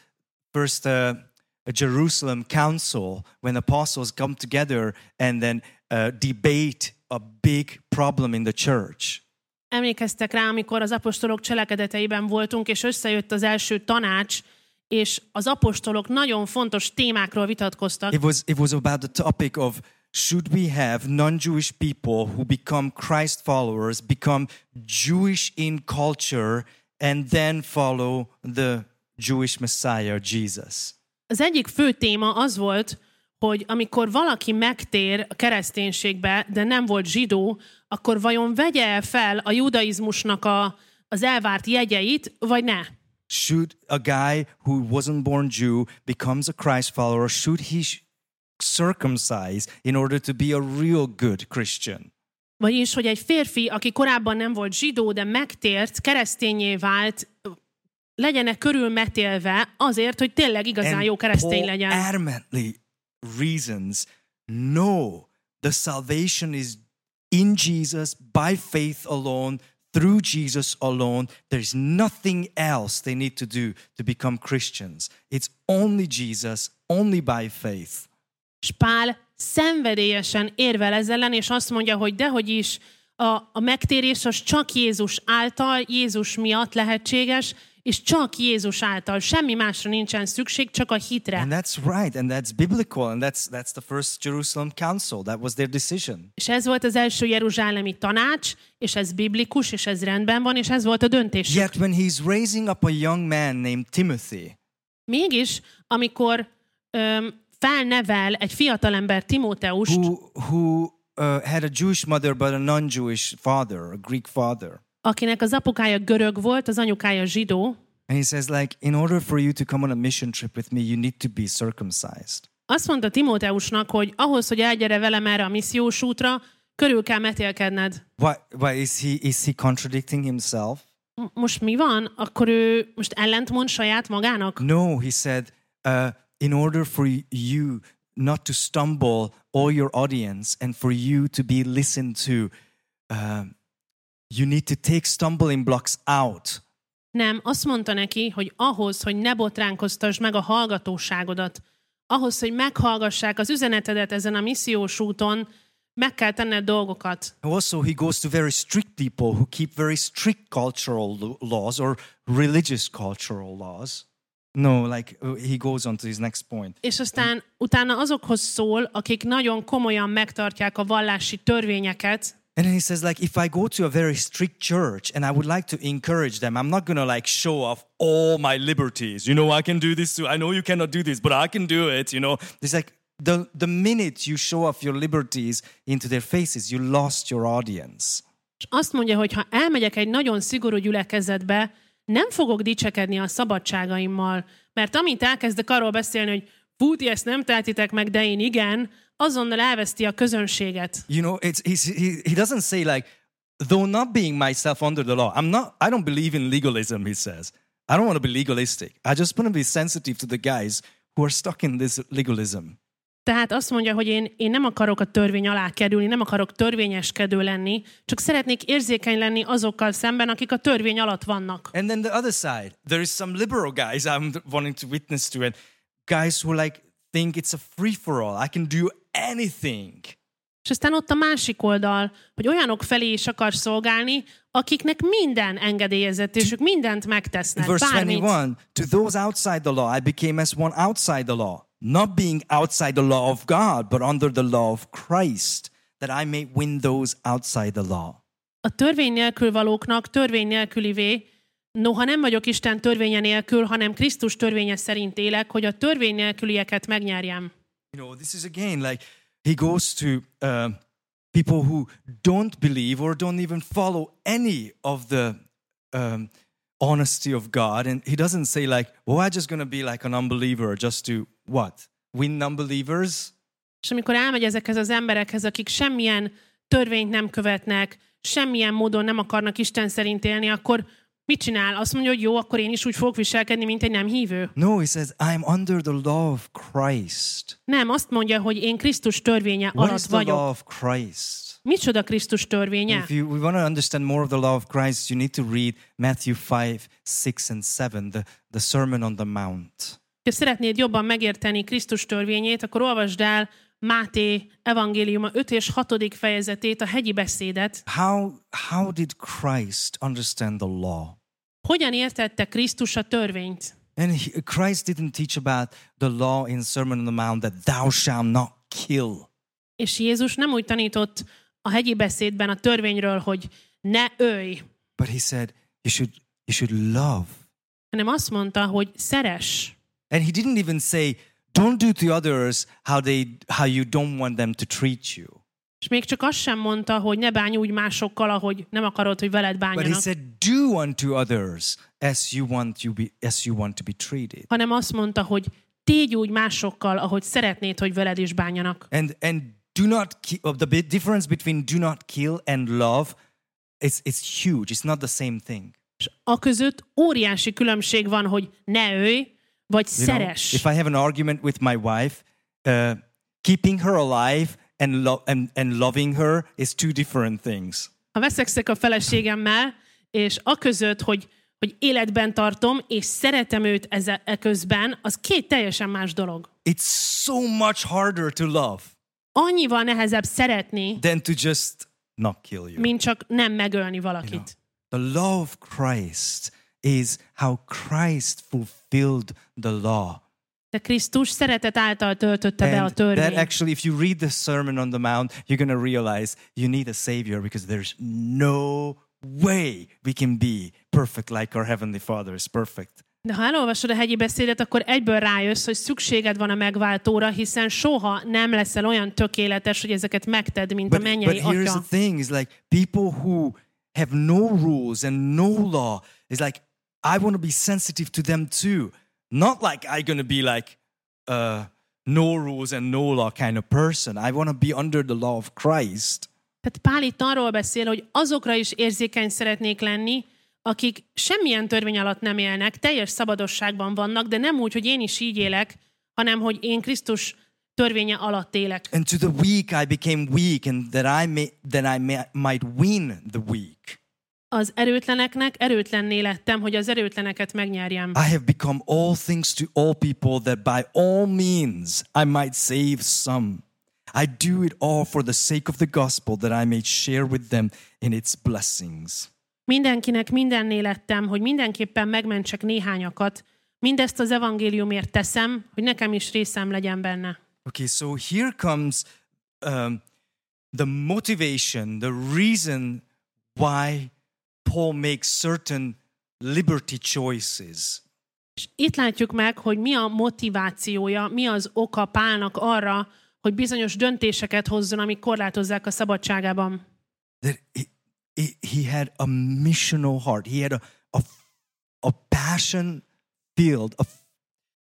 first uh, Jerusalem council, when apostles come together and then uh, debate a big problem in the church. Emlékeztek rá, amikor az apostolok cselekedeteiben voltunk, és összejött az első tanács, és az apostolok nagyon fontos témákról vitatkoztak. It was, it was about the topic of should we have non-Jewish people who become Christ followers, become Jewish in culture, and then follow the Jewish Messiah, Jesus. Az egyik fő téma az volt, hogy amikor valaki megtér a kereszténységbe, de nem volt zsidó, akkor vajon vegye -e fel a judaizmusnak a, az elvárt jegyeit, vagy ne? Should a guy who wasn't born Jew becomes a Christ follower, should he circumcise in order to be a real good Christian? Vagyis, hogy egy férfi, aki korábban nem volt zsidó, de megtért, keresztényé vált, legyenek körülmetélve azért, hogy tényleg igazán jó keresztény Paul legyen. adamantly reasons no, the salvation is in Jesus by faith alone, through Jesus alone. There's nothing else they need to do to become Christians. It's only Jesus, only by faith. És Pál szenvedélyesen érvel ezzel ellen, és azt mondja, hogy dehogy is a, a megtérés az csak Jézus által, Jézus miatt lehetséges, és csak Jézus által. Semmi másra nincsen szükség, csak a hitre. And that's right, and that's biblical, and that's that's the first Jerusalem council. That was their decision. És ez volt az első jeruzsálemi tanács, és ez biblikus, és ez rendben van, és ez volt a döntés. Yet when he's raising up a young man named Timothy, Mégis, amikor öm, felnevel egy fiatalember Timóteust, who who uh, had a Jewish mother but a non-Jewish father, a Greek father. Akinek az apukája görög volt, az anyukája zsidó, And he says, like, in order for you to come on a mission trip with me, you need to be circumcised. azt mondta Timóteusnak, hogy ahhoz, hogy elgyere velem erre a missziós útra, körül kell metélkedned. Why? Why is he is he contradicting himself? Most mi van? Akkor ő most ellentmond saját magának? No, he said, uh, in order for you not to stumble all your audience and for you to be listened to, um, you need to take stumbling blocks out. Nem, azt mondta neki, hogy ahhoz, hogy ne botránkoztasd meg a hallgatóságodat, ahhoz, hogy meghallgassák az üzenetedet ezen a missziós úton, meg kell tenned dolgokat. Also, he goes to very strict people who keep very strict cultural laws or religious cultural laws. No, like uh, he goes on to his next point. És aztán utána azokhoz szól, akik nagyon komolyan megtartják a vallási törvényeket, And he says, like, if I go to a very strict church and I would like to encourage them, I'm not gonna like show off all my liberties. You know, I can do this too. I know you cannot do this, but I can do it. You know, it's like the the minute you show off your liberties into their faces, you lost your audience. és azt mondja, hogy ha elmegyek egy nagyon szigorú gyülekezetbe, nem fogok dicsekedni a szabadságaimmal, mert amint elkezdek arról beszélni, hogy ti ezt nem tehetitek meg, de én igen, azonnal elveszti a közönséget. You know, it's he's, he he doesn't say like, though not being myself under the law. I'm not. I don't believe in legalism. He says, I don't want to be legalistic. I just want to be sensitive to the guys who are stuck in this legalism. Tehát azt mondja, hogy én, én nem akarok a törvény alá kerülni, nem akarok törvényeskedő lenni, csak szeretnék érzékeny lenni azokkal szemben, akik a törvény alatt vannak. And then the other side, there is some liberal guys I'm wanting to witness to, and guys who like think it's a free for all. I can do anything. És aztán ott a másik oldal, hogy olyanok felé is akar szolgálni, akiknek minden engedélyezett, és ők mindent megtesznek, Verse bármit. 21 To those outside the law, I became as one outside the law, not being outside the law of God, but under the law of Christ, that I may win those outside the law. A törvény nélkül valóknak törvény nélkülivé, noha nem vagyok Isten törvénye nélkül, hanem Krisztus törvénye szerint élek, hogy a törvény nélkülieket megnyerjem. You know, this is again like he goes to uh, people who don't believe or don't even follow any of the um, honesty of God. And he doesn't say, like, well, I'm just to be like an unbeliever just to what? Win unbelievers? És amikor elmegy ezekhez az emberekhez, akik semmilyen törvényt nem követnek, semmilyen módon nem akarnak Isten szerint élni, akkor mit csinál? Azt mondja, hogy jó, akkor én is úgy fogok viselkedni, mint egy nem hívő. No, he says, I'm under the law of Christ. Nem, azt mondja, hogy én Krisztus törvénye What alatt is the law vagyok. of Christ? Micsoda Krisztus törvénye? If you we want to understand more of the law of Christ, you need to read Matthew 5, 6, and 7, the, the Sermon on the Mount. Ha szeretnéd jobban megérteni Krisztus törvényét, akkor olvasd el Máté evangéliuma 5 és 6. fejezetét, a hegyi beszédet. How, how did Christ understand the law? Hogyan értette Krisztus a törvényt? And he, Christ didn't teach about the law in Sermon on the Mount that thou shalt not kill. És Jézus nem úgy tanított a hegyi beszédben a törvényről, hogy ne ölj, But he said you should, you should love. hanem azt mondta, hogy szeres. And he didn't even say, don't do to others how, they, how you don't want them to treat you. És még csak azt sem mondta, hogy ne bánj úgy másokkal, ahogy nem akarod, hogy veled But he bánjanak, said, do unto others as you want, you be, as you want to be treated. hanem azt mondta, hogy tégy úgy másokkal, ahogy szeretnéd, hogy veled is bánjanak. And, and do not ki- the difference between do not kill and love it's, it's huge. It's not the same thing. És a között óriási különbség van, hogy ne ölj, vagy You know, szeres. if I have an argument with my wife, uh, keeping her alive and, lo- and, and loving her is two different things. Ha veszekszek a feleségemmel, és a között, hogy, hogy életben tartom, és szeretem őt eze, e közben, az két teljesen más dolog. It's so much harder to love Annyival nehezebb szeretni, than to just not kill you. mint csak nem megölni You know, valakit. the law of Christ is how Christ fulfilled the law. De Krisztus szeretet által töltötte be a And that törvényt. actually, if you read the Sermon on the Mount, you're going to realize you need a Savior because there's no way we can be perfect like our Heavenly Father is perfect. De ha elolvasod a hegyi beszédet, akkor egyből rájössz, hogy szükséged van a megváltóra, hiszen soha nem leszel olyan tökéletes, hogy ezeket megted, mint a But, but mennyei here's atya. the thing is like people who have no rules and no law is like, I want to be sensitive to them too. Not like I'm to be like uh, no rules and no law kind of person. I want to be under the law of Christ. Tehát Pál itt arról beszél, hogy azokra is érzékeny szeretnék lenni, akik semmilyen törvény alatt nem élnek, teljes szabadosságban vannak, de nem úgy, hogy én is így élek, hanem hogy én Krisztus törvénye alatt élek. And to the weak I became weak, and that I may that I may, might win the weak. Az erőtleneknek erőtlenné lettem, hogy az erőtleneket megnyerjem. I have become all things to all people, that by all means I might save some. I do it all for the sake of the gospel, that I may share with them in its blessings. Mindenkinek mindenné lettem, hogy mindenképpen megmentsek néhányakat. Mindezt az evangéliumért teszem, hogy nekem is részem legyen benne. Okay, so here comes um, the motivation, the reason why Paul makes certain liberty choices. És itt látjuk meg, hogy mi a motivációja, mi az oka Pálnak arra, hogy bizonyos döntéseket hozzon, amik korlátozzák a szabadságában. that he, he, he had a missional heart. He had a, a, a passion filled, a,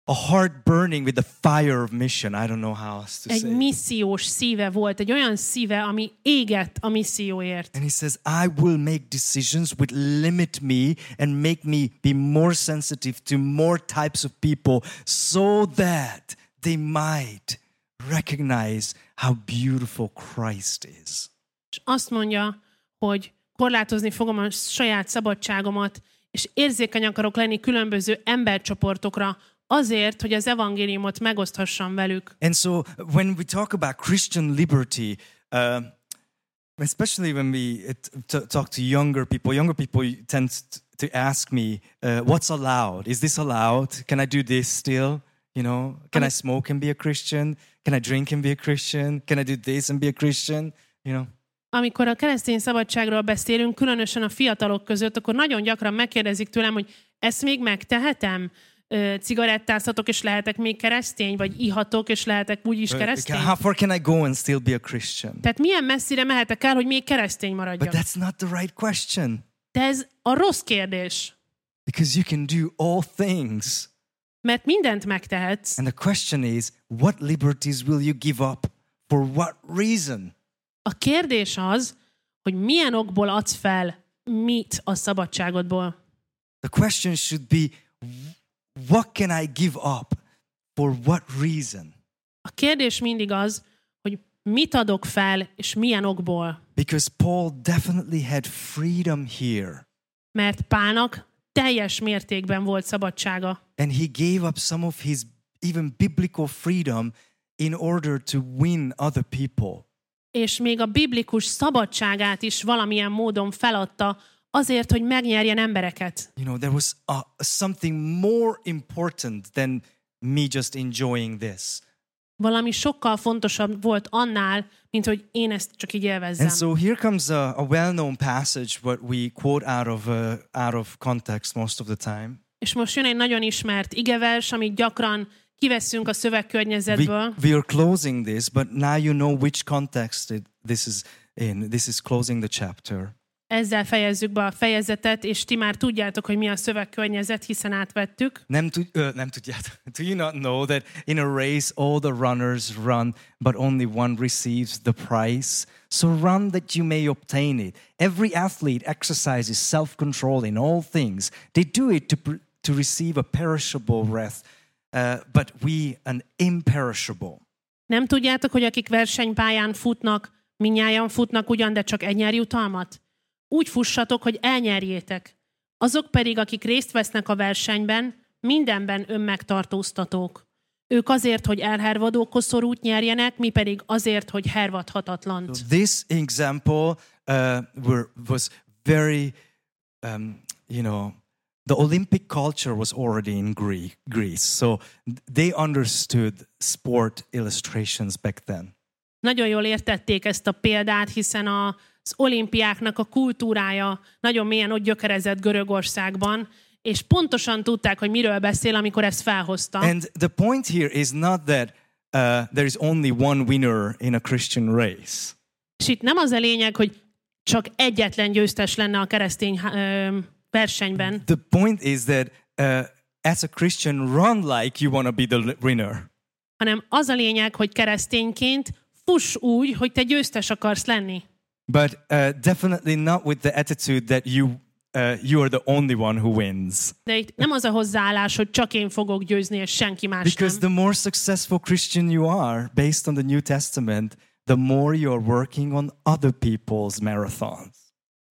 a heart burning with the fire of mission. I don't know how else to Egy say. missziós szíve volt, egy olyan szíve, ami égett a misszióért. And he says, I will make decisions which limit me and make me be more sensitive to more types of people so that they might recognize how beautiful Christ is. És azt mondja, hogy korlátozni fogom a saját szabadságomat, és érzékeny akarok lenni különböző embercsoportokra, azért, hogy az evangéliumot megoszthassam velük. And so when we talk about Christian liberty, uh, especially when we uh, talk to younger people, younger people tend to ask me, uh, "What's allowed? Is this allowed? Can I do this still? You know, can I smoke and be a Christian? Can I drink and be a Christian? Can I do this and be a Christian? You know." Amikor a keresztény szabadságról beszélünk, különösen a fiatalok között, akkor nagyon gyakran megkérdezik tőlem, hogy ezt még megtehetem? Cigarettázhatok, és lehetek még keresztény? Vagy ihatok, és lehetek úgyis Uh, keresztény? How far can I go and still be a Christian? Tehát milyen messzire mehetek el, hogy még keresztény But maradjak? that's not the right question. De ez a rossz kérdés. Because you can do all things. Mert mindent megtehetsz, And the question is, what liberties will you give up? For what reason? A kérdés az, hogy milyen okból adsz fel mit a szabadságodból. The question should be, what can I give up? For what reason? A kérdés mindig az, hogy mit adok fel, és milyen okból. Because Paul definitely had freedom here. Mert Pálnak teljes mértékben volt szabadsága. And he gave up some of his even biblical freedom in order to win other people. És még a biblikus szabadságát is valamilyen módon feladta azért, hogy megnyerjen embereket. You know, there was uh, something more important than me just enjoying this. Valami sokkal fontosabb volt annál, mint hogy én ezt csak így élvezzem. And so here comes a, a well-known passage, what we quote out of uh, out of context most of the time. És most jön egy nagyon ismert igevers, amit gyakran kiveszünk a We, szövegkörnyezetből. we are closing this, but now you know which context it, this is in. This is closing the chapter. Ezzel fejezzük be a fejezetet, és ti már tudjátok, hogy mi a szövegkörnyezet, hiszen átvettük. Nem, tud, uh, nem tudjátok. [laughs] Do you not know that in a race all the runners run, but only one receives the prize? So run that you may obtain it. Every athlete exercises self-control in all things. They do it to, to receive a perishable wreath, uh, but we an imperishable. Nem tudjátok, hogy akik versenypályán futnak, minnyáján futnak ugyan, de csak egy nyer jutalmat? Úgy fussatok, hogy elnyerjétek. Azok pedig, akik részt vesznek a versenyben, mindenben önmegtartóztatók. Ők azért, hogy elhervadó koszorút nyerjenek, mi pedig azért, hogy hervadhatatlant. This example uh, were, was very, um, you know, the Olympic culture was already in Gre- Greece, so they understood sport illustrations back then. Nagyon jól értették ezt a példát, hiszen a, az olimpiáknak a kultúrája nagyon mélyen ott gyökerezett Görögországban, és pontosan tudták, hogy miről beszél, amikor ezt felhozta. And the point here is not that uh, there is only one winner in a Christian race. És itt nem az a lényeg, hogy csak egyetlen győztes lenne a keresztény ö, versenyben, The point is that uh, as a Christian, run like you want to be the winner. hanem az a lényeg, hogy keresztényként fuss úgy, hogy te győztes akarsz lenni. But uh, definitely not with the attitude that you uh, you are the only one who wins. De itt nem az a hozzáállás, hogy csak én fogok győzni, és senki más Because nem. the more successful Christian you are, based on the New Testament, the more you are working on other people's marathons.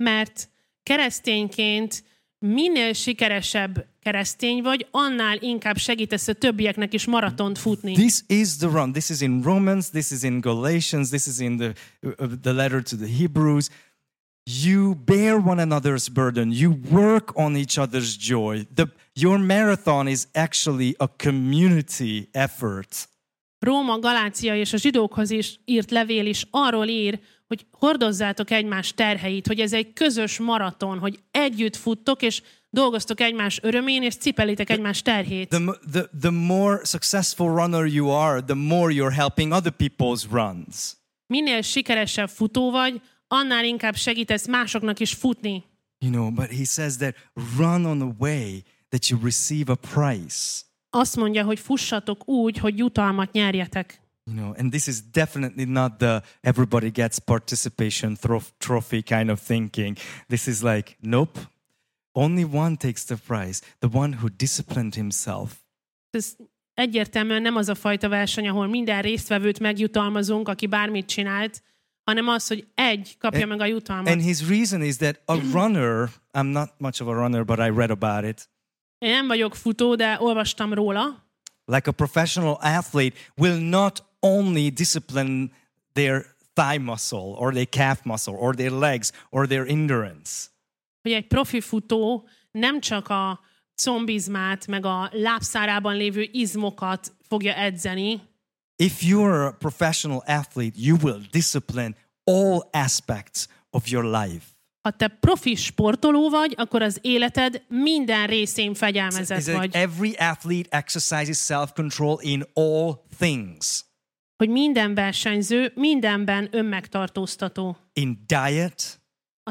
Mert keresztényként minél sikeresebb keresztény vagy, annál inkább segítesz a többieknek is maratont futni. This is the run. This is in Romans. This is in Galatians. This is in the uh, the letter to the Hebrews. You bear one another's burden. You work on each other's joy. The, your marathon is actually a community effort. Róma, Galácia és a zsidókhoz is írt levél is arról ír, hogy hordozzátok egymás terheit, hogy ez egy közös maraton, hogy együtt futtok, és dolgoztok egymás örömén, és cipelitek egymás terhét. The, the, the more successful runner you are, the more you're helping other people's runs. Minél sikeresebb futó vagy, annál inkább segítesz másoknak is futni. You know, but he says that run on a way that you receive a prize. Azt mondja, hogy fussatok úgy, hogy jutalmat nyerjetek. You know, and this is definitely not the everybody gets participation thro- trophy kind of thinking. This is like, nope, only one takes the prize, the one who disciplined himself. Ez egyértelműen nem az a fajta verseny, ahol minden résztvevőt megjutalmazunk, aki bármit csinált, hanem az, hogy egy kapja meg a jutalmat. And his reason is that a [clears throat] runner, I'm not much of a runner, but I read about it. Én nem vagyok futó, de olvastam róla, Like a professional athlete will not only discipline their thigh muscle or their calf muscle or their legs or their endurance. Hogy egy profi futó nem csak a combizmát, meg a lábszárában lévő izmokat fogja edzeni, If you're a professional athlete, you will discipline all aspects of your life. ha te profi sportoló vagy, akkor az életed minden részén It's fegyelmezett like vagy. every athlete exercises self control in all things Hogy minden versenyző mindenben önmegtartóztató. in diet,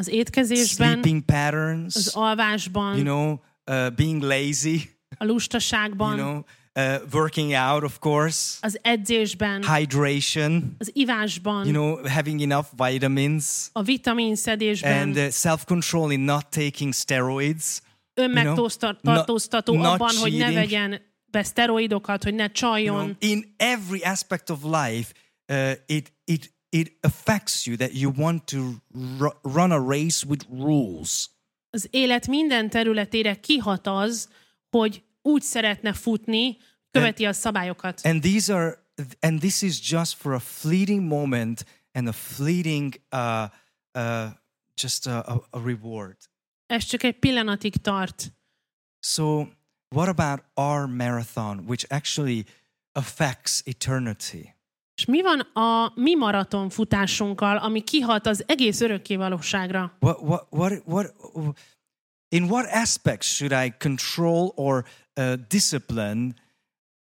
Az étkezésben, sleeping az patterns, alvásban, you know, uh, being lazy, a lustaságban, you know, uh, working out, of course, az edzésben, hydration, az ivásban, you know, having enough vitamins, a vitaminszedésben, and uh, self control in not taking steroids. önmegtartóztató not- not abban, hogy ne cheating. vegyen be szteroidokat, hogy ne You csaljon. know, in every aspect of life, uh, it, it, it affects you that you want to ru- run a race with rules. Az élet minden területére kihat az, hogy úgy szeretne futni, követi a szabályokat. And these are, and this is just for a fleeting moment and a fleeting, uh, uh, just a, a, a reward. Ez csak egy pillanatig tart. So, what about our marathon, which actually affects eternity? És mi van a mi maraton futásunkkal, ami kihat az egész örökkévalóságra? What, what, what, what, in what aspects should I control or uh, discipline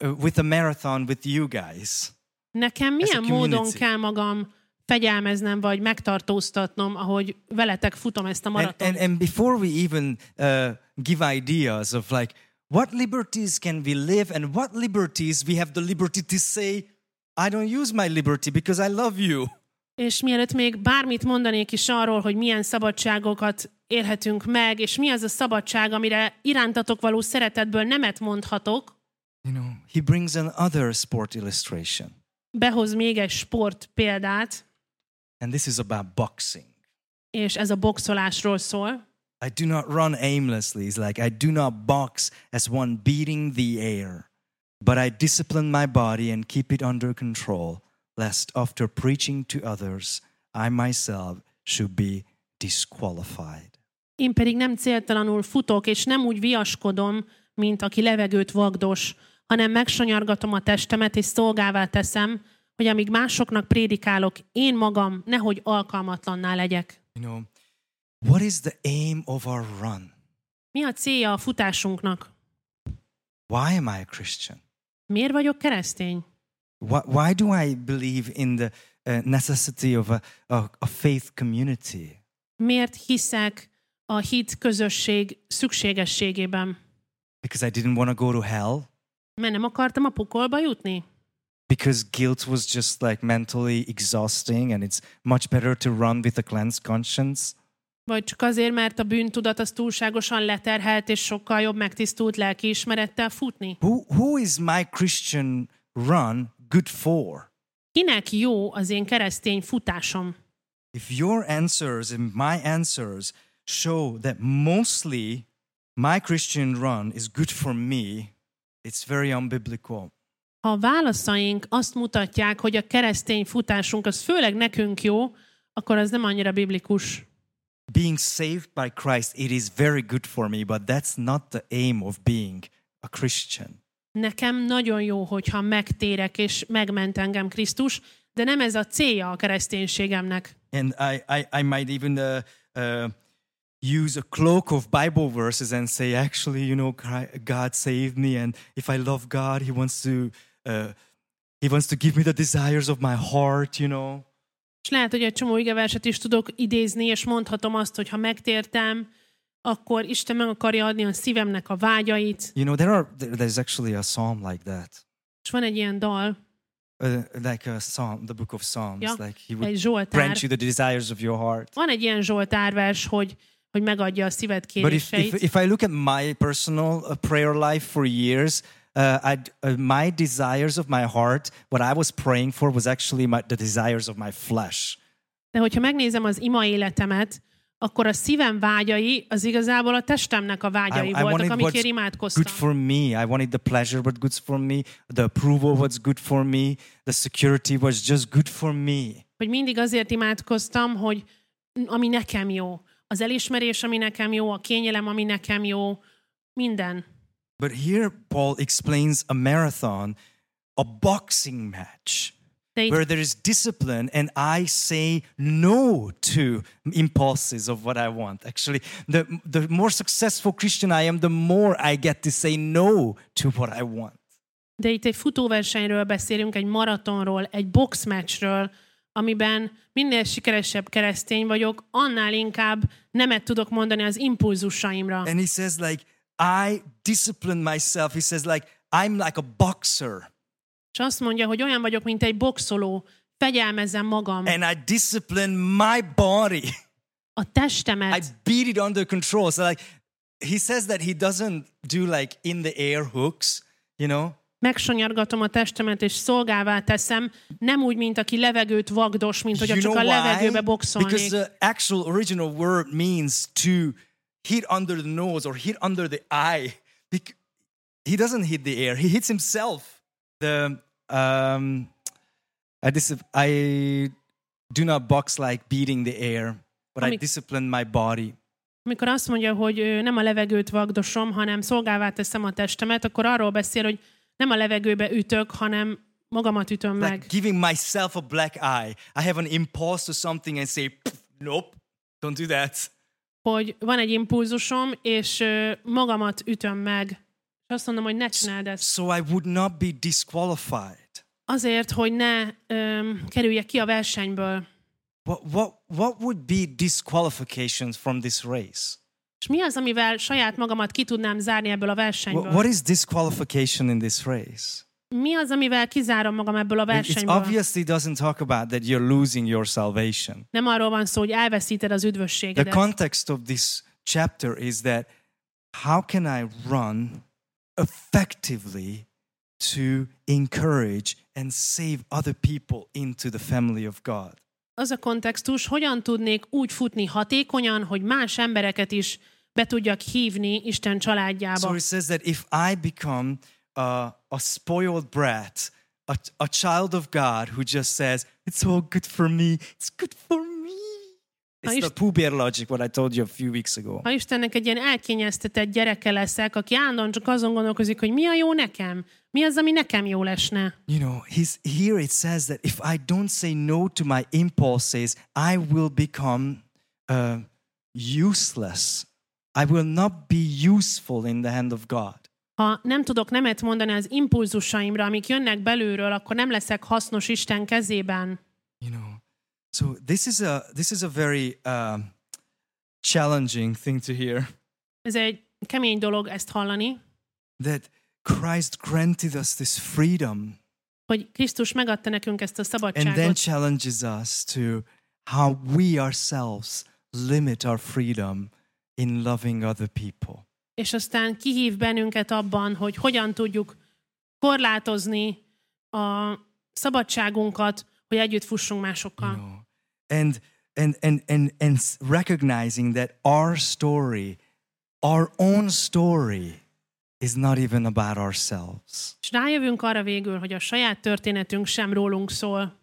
uh, with a marathon with you guys? Nekem milyen módon kell magam fegyelmeznem, vagy megtartóztatnom, ahogy veletek futom ezt a And, maraton. and, and before we even uh, give ideas of like, what liberties can we live and what liberties we have the liberty to say, I don't use my liberty because I love you. És mielőtt még bármit mondanék is arról, hogy milyen szabadságokat élhetünk meg, és mi az a szabadság, amire irántatok való szeretetből nemet mondhatok, You know, he brings another sport illustration. behoz még egy sport példát, And this is about boxing. és ez a boxolásról szól. I do not run aimlessly. It's like I do not box as one beating the air, but I discipline my body and keep it under control, lest after preaching to others, I myself should be disqualified. Én pedig nem céltalanul futok, és nem úgy viaskodom, mint aki levegőt vagdos, hanem megsanyargatom a testemet, és szolgává teszem, hogy amíg másoknak prédikálok, én magam nehogy alkalmatlanná legyek. You know, what is the aim of our run? Mi a célja a futásunknak? Why am I a Christian? Miért vagyok keresztény? Why, why do I believe in the uh, necessity of a, a, a faith community? Miért hiszek a hit közösség szükségességében? Because I didn't want to go to hell? Mert nem akartam a pokolba jutni? because guilt was just like mentally exhausting and it's much better to run with a cleansed conscience Vagy csak azért, mert a bűntudat az túlságosan leterhelt, és sokkal jobb megtisztult lelkiismerettel futni? who who is my christian run good for Kinek jó az én keresztény futásom? if your answers and my answers show that mostly my christian run is good for me it's very unbiblical Ha a válaszaink azt mutatják, hogy a keresztény futásunk az főleg nekünk jó, akkor az nem annyira biblikus. Being saved by christ it is very good for me but that's not the aim of being a christian Nekem nagyon jó, hogyha megtérek és megment engem Krisztus, de nem ez a célja a kereszténységemnek. and I, I, I might even uh, uh, use a cloak of Bible verses and say, actually, you know, God saved me, and if I love God, He wants to uh, He wants to give me the desires of my heart, you know. És lehet, hogy egy csomó igeverset is tudok idézni, és mondhatom azt, hogy ha megtértem, akkor Isten meg akarja adni a szívemnek a vágyait. You know, there are there- there's actually a psalm like that, És van egy ilyen dal, uh, like a psalm, the book of Psalms, Ja, like He would egy Zsoltár. grant you the desires of your heart. Van egy ilyen Zsoltárvers, hogy, hogy megadja a szíved But if, kéréseit. if, if I look at my personal uh, prayer life for years, uh, uh, my desires of my heart, what I was praying for was actually my, the desires of my flesh. De hogyha megnézem az ima életemet, akkor a szívem vágyai az igazából a testemnek a vágyai I, I voltak, amikért imádkoztam. good for me. I wanted the pleasure what good's for me, the approval what's good for me, the security was just good for me. Hogy mindig azért imádkoztam, hogy ami nekem jó. Az elismerés, ami nekem jó, a kényelem, ami nekem jó, minden. But here Paul explains a marathon, a boxing match. Where there is discipline and I say no to impulses of what I want. Actually, the, the more successful Christian I am, the more I get to say no to what I want. De itt egy futóversenyről beszélünk, egy maratonról, egy boxmatchről, amiben minél sikeresebb keresztény vagyok, annál inkább nemet tudok mondani az impulzusaimra. And he says, like, I discipline myself. He says, like, I'm like a boxer És azt mondja, hogy olyan vagyok, mint egy boxoló, fegyelmezem magam, and I discipline my body. a I testemet, beat it under control. So, like, he says that he doesn't do like in the air hooks, you know? megsonyargatom a testemet, és szolgává teszem, nem úgy, mint aki levegőt vagdos, mint hogy csak a levegőbe boxolnék. Because the actual original word means to hit under the nose or hit under the eye. He doesn't hit the air; he hits himself. The um, I, dis- I do not box like beating the air, but I discipline my body. Amikor azt mondja, hogy nem a levegőt vagdosom, hanem szolgává teszem a testemet, akkor arról beszél, hogy nem a levegőbe ütök, hanem magamat ütöm Like meg. giving myself a black eye. I have an impulse to something and say, "Nope, don't do that." Hogy van egy impulzusom, és magamat ütöm meg. És azt mondom, hogy ne csináld ezt. So I would not be disqualified. Azért, hogy ne öm, kerüljek ki a versenyből. What, what, what would be disqualifications from this race? És mi az, amivel saját magamat ki tudnám zárni ebből a versenyből? what is disqualification in this race? Mi az, amivel kizárom magam ebből a It versenyből? obviously doesn't talk about that you're losing your salvation. Nem arról van szó, hogy elveszíted az The üdvösségedet. context of this chapter is that how can I run effectively to encourage and save other people into the family of God? Az a kontextus, hogyan tudnék úgy futni hatékonyan, hogy más embereket is be tudjak hívni Isten családjába. So it says that if I become a, a spoiled brat, a, a child of God who just says, it's all good for me, it's good for me. It's you the Pooh Bear logic, what I told you a few weeks ago. Ha Istennek egy ilyen elkényeztetett gyereke leszek, aki állandóan csak azon gondolkozik, hogy mi a jó nekem, mi az, ami nekem jó lesne. You know, he's, here it says that if I don't say no to my impulses, I will become uh, useless. I will not be useful in the hand of God. Ha nem tudok nemet mondani az impulzusaimra, amik jönnek belülről, akkor nem leszek hasznos Isten kezében. You know, so this is a this is a very um, challenging thing to hear. Ez egy kemény dolog ezt hallani, that Christ granted us this freedom hogy Krisztus megadta nekünk ezt a and then szabadságot, challenges us to how we ourselves limit our freedom in loving other people. És aztán kihív bennünket abban, hogy hogyan tudjuk korlátozni a szabadságunkat, hogy együtt fussunk You másokkal. know, and and and and and recognizing that our story, our own story, is not even about ourselves. És rájövünk arra végül, hogy a saját történetünk sem rólunk szól.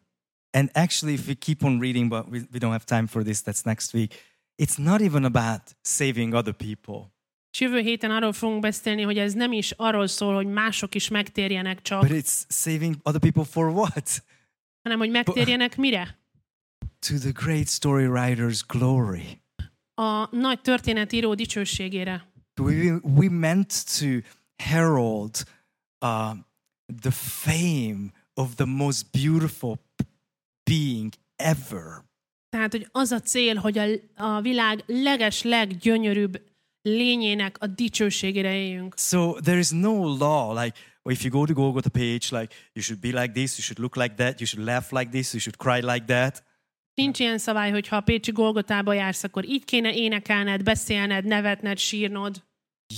And actually, if we keep on reading, but we, we don't have time for this, that's next week. It's not even about saving other people. És jövő héten arról fogunk beszélni, hogy ez nem is arról szól, hogy mások is megtérjenek csak, But it's saving other people for what? hanem hogy megtérjenek mire? To the great story writer's glory. A nagy történetíró dicsőségére. We, we meant to herald uh, the fame of the most beautiful being ever. Tehát, hogy az a cél, hogy a, a világ leges, leggyönyörűbb lényének a dicsőségére éljünk. So there is no law like if you go to Golgotha page, like you should be like this, you should look like that, you should laugh like this, you should cry like that. Nincs ilyen szabály, hogy ha a Pécsi Golgotába jársz, akkor így kéne énekelned, beszélned, nevetned, sírnod.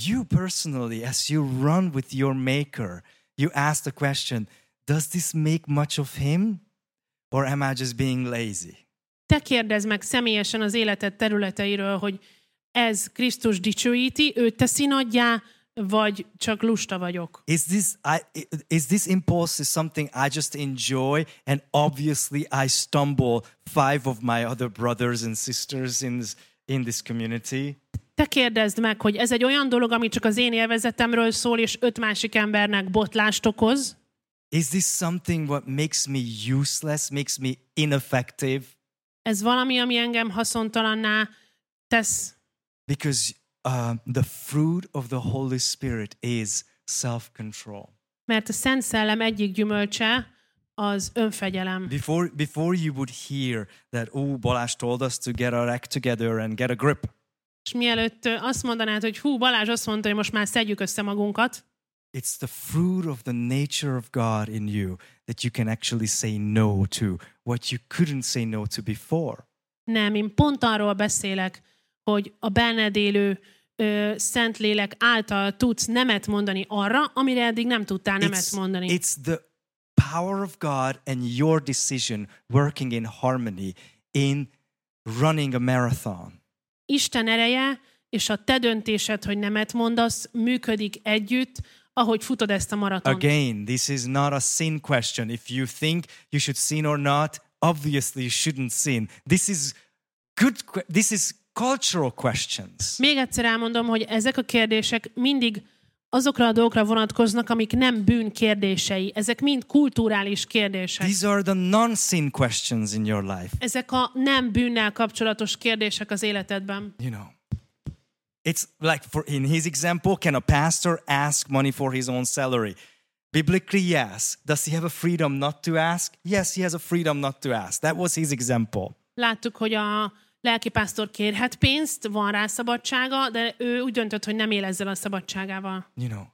You personally, as you run with your maker, you ask the question, does this make much of him? Or am I just being lazy? Te kérdezd meg személyesen az életed területeiről, hogy ez Krisztus dicsőíti, őt teszi nagyjá, vagy csak lusta vagyok. Is this I is this impulse is something I just enjoy and obviously I stumble five of my other brothers and sisters in this in this community? Te kérdezd meg, hogy ez egy olyan dolog, ami csak az én élvezetemről szól, és öt másik embernek botlást okoz? Is this something what makes me useless, makes me ineffective? Ez valami, ami engem haszontalanná tesz, Because uh, the fruit of the Holy Spirit is self-control. mert a Szent Szellem egyik gyümölcse az önfegyelem. Before before you would hear that, oh, Balázs told us to get our act together and get a grip. És mielőtt azt mondanád, hogy hú, Balázs azt mondta, hogy most már szedjük össze magunkat, It's the fruit of the nature of God in you that you can actually say no to what you couldn't say no to before. nem, én pont arról beszélek, hogy a benned élő ö, Szentlélek által tudsz nemet mondani arra, amire eddig nem tudtál nemet It's, mondani. it's the power of God and your decision working in harmony in running a marathon. Isten ereje és a te döntésed, hogy nemet mondasz, működik együtt, ahogy futod ezt a maratont. Again, this is not a sin question. If you think you should sin or not, obviously you shouldn't sin. This is good. This is cultural questions. Még egyszer elmondom, hogy ezek a kérdések mindig azokra a dolgokra vonatkoznak, amik nem bűn kérdései. Ezek mind kulturális kérdések. These are the non-sin questions in your life. Ezek a nem bűnnel kapcsolatos kérdések az életedben. You know, it's like for in his example, can a pastor ask money for his own salary? Biblically, yes. Does he have a freedom not to ask? Yes, he has a freedom not to ask. That was his example. Láttuk, hogy a lelkipásztor kérhet pénzt, van rá szabadsága, de ő úgy döntött, hogy nem él ezzel a szabadságával. You know,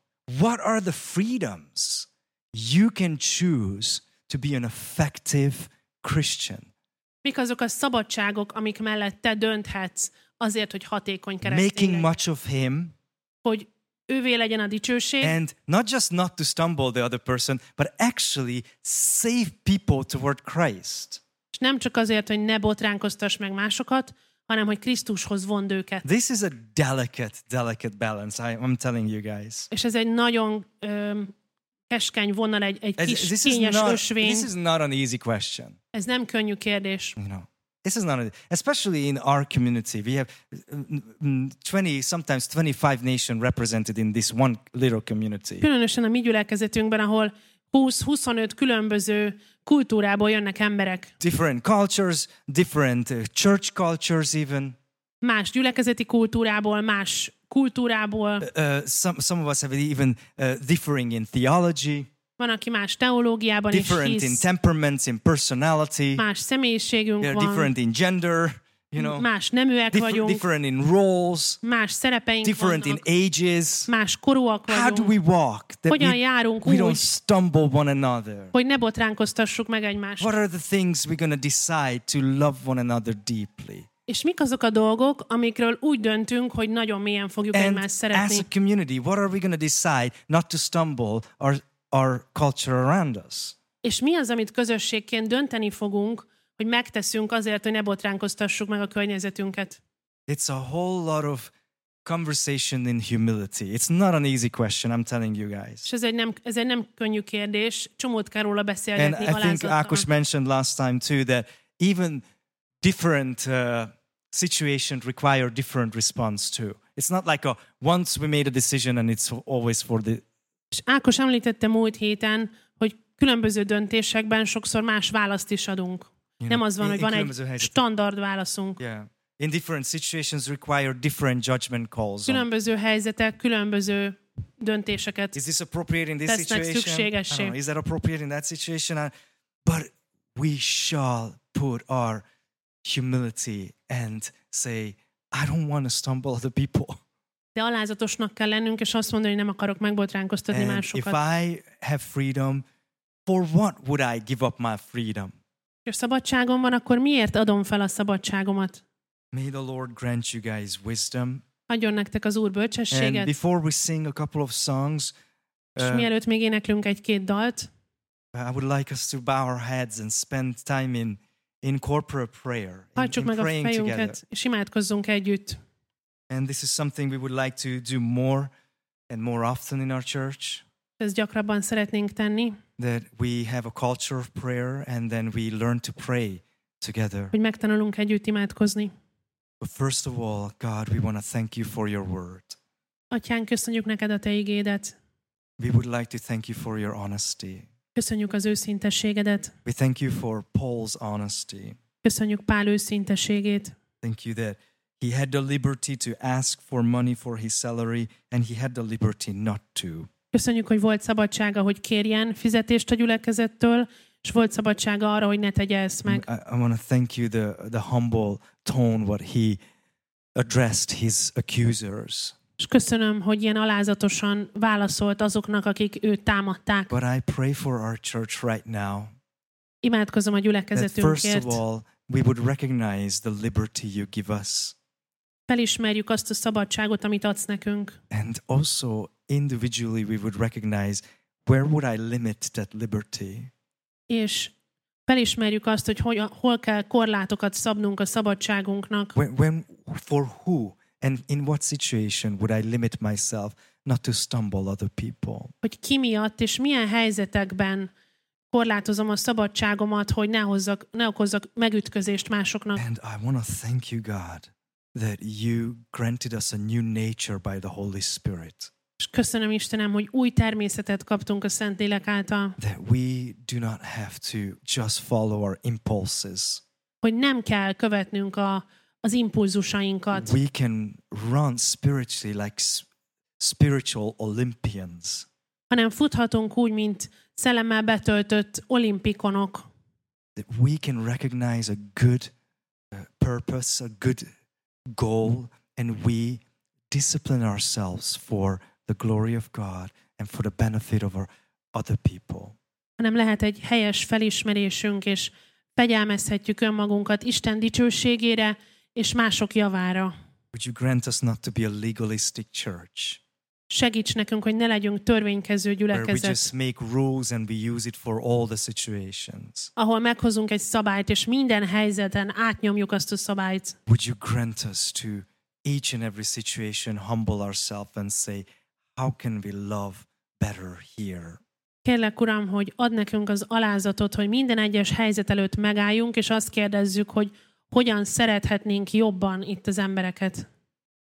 what are the freedoms you can choose to be an effective Christian? Mik azok a szabadságok, amik mellett te dönthetsz azért, hogy hatékony keresztény Making much of him Hogy ővé legyen a dicsőség, and not just not to stumble the other person, but actually save people toward Christ. Nem csak azért, hogy ne botránkoztass meg másokat, hanem hogy Krisztushoz vond őket. This is a delicate, delicate balance. I, I'm telling you guys. És ez egy nagyon öm, keskeny vonal, egy, egy kis This is, kényes not, ösvény. this is not an easy question. Ez nem könnyű kérdés. You know, this is not, a, especially in our community. We have mm, mm, 20, sometimes 25 nations represented in this one little community. Különösen a mi gyülekezetünkben, ahol 20-25 különböző kultúrából jönnek emberek. Different cultures, different uh, church cultures, even. Más gyülekezeti kultúrából, más kultúrából. Uh, some, some of us have even uh, differing in theology, Van, aki más teológiában is different in hisz. temperaments, in personality. Más személyiségünk They're van. different in gender, you know, Más neműek differ- vagyunk. different in roles, Más szerepeink different in vannak. ages. Más korúak How do vagyunk. we walk that Hogyan we, járunk we don't úgy, stumble one another? hogy ne botránkoztassuk meg egymást. What are the things we're to decide to love one another deeply? És mik azok a dolgok, amikről úgy döntünk, hogy nagyon mélyen fogjuk And egymást as szeretni. a community, what are we to decide not to stumble our, our culture around us? És mi az, amit közösségként dönteni fogunk, hogy megteszünk azért, hogy ne botránkoztassuk meg a környezetünket? It's a whole lot of conversation in humility. It's not an easy question, I'm telling you guys. És ez egy nem, ez egy nem könnyű kérdés, csomót kell róla And beszélgetni I think. Akush mentioned last time too that even different uh, situations require different response too. It's not like a once we made a decision and it's always for the És Ákos említette múlt héten, hogy különböző döntésekben sokszor más választ is adunk. Nem az van, hogy van egy standard válaszunk. Yeah. In different situations require different judgment calls. Különböző helyzetek, különböző döntéseket. Is this appropriate in this Tesznek situation? Szükségessé. is that appropriate in that situation? But we shall put our humility and say, I don't want to stumble other people. De alázatosnak kell lennünk, és azt mondani, hogy nem akarok megbotránkoztatni And if másokat. I have freedom, for what would I give up my freedom? És szabadságom van, akkor miért adom fel a szabadságomat? May the Lord grant you guys wisdom. Adjon nektek az Úr And bölcsességet, before we sing a couple of songs, és uh, mielőtt még éneklünk egy-két dalt, I would like us to bow our heads and spend time in, in corporate prayer, hajtsuk meg a praying together. fejünket, és imádkozzunk együtt. And this is something we would like to do more and more often in our church. Ezt gyakrabban szeretnénk tenni, That we have a culture of prayer and then we learn to pray together. hogy megtanulunk együtt imádkozni. But first of all, God, we want to thank you for your word. Köszönjük neked a te igédet. We would like to thank you for your honesty. Köszönjük az őszintességedet. We thank you for Paul's honesty. Köszönjük Pál. Thank you that he had the liberty to ask for money for his salary and he had the liberty not to. Köszönjük, hogy volt szabadsága, hogy kérjen fizetést a gyülekezettől, és volt szabadsága arra, hogy ne tegye ezt meg. I, I want to thank you the the humble tone what he addressed his accusers. És köszönöm, hogy ilyen alázatosan válaszolt azoknak, akik őt támadták. But I pray for our church right now Imádkozom a that first gyülekezetünkért. of all, we would recognize the liberty you give us. Felismerjük azt a szabadságot, amit adsz nekünk. And also, individually, we would recognize where would I limit that liberty? És felismerjük azt, hogy hol, hol kell korlátokat szabnunk a szabadságunknak. When, when, for who and in what situation would I limit myself not to stumble other people? Hogy ki miatt és milyen helyzetekben korlátozom a szabadságomat, hogy ne, hozzak, ne okozzak megütközést másoknak. And I want to thank you, God, that you granted us a new nature by the Holy Spirit. És köszönöm Istenem, hogy új természetet kaptunk a Szentlélek által, That we do not have to just follow our impulses. hogy nem kell követnünk a, az impulzusainkat, We can run spiritually like spiritual Olympians. hanem futhatunk úgy, mint szellemmel betöltött olimpikonok, That we can recognize a good uh, purpose, a good goal, and we discipline ourselves for the glory of God and for the benefit of our other people. hanem lehet egy helyes felismerésünk, és fegyelmezhetjük önmagunkat Isten dicsőségére és mások javára. Would you grant us not to be a legalistic church Segíts nekünk, hogy ne legyünk törvénykező where we gyülekezet, just make rules and we use it for all the situations? ahol meghozunk egy szabályt, és minden helyzeten átnyomjuk azt a szabályt. Would you grant us to each and every situation humble ourselves and say, How can we love better here? Kérlek, Uram, hogy ad nekünk az alázatot, hogy minden egyes helyzet előtt megálljunk, és azt kérdezzük, hogy hogyan szerethetnénk jobban itt az embereket.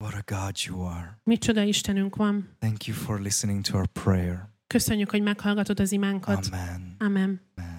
What a God you are. Micsoda Istenünk van. Thank you for listening to our prayer. Köszönjük, hogy meghallgatod az imánkat. Amen. Amen. Amen.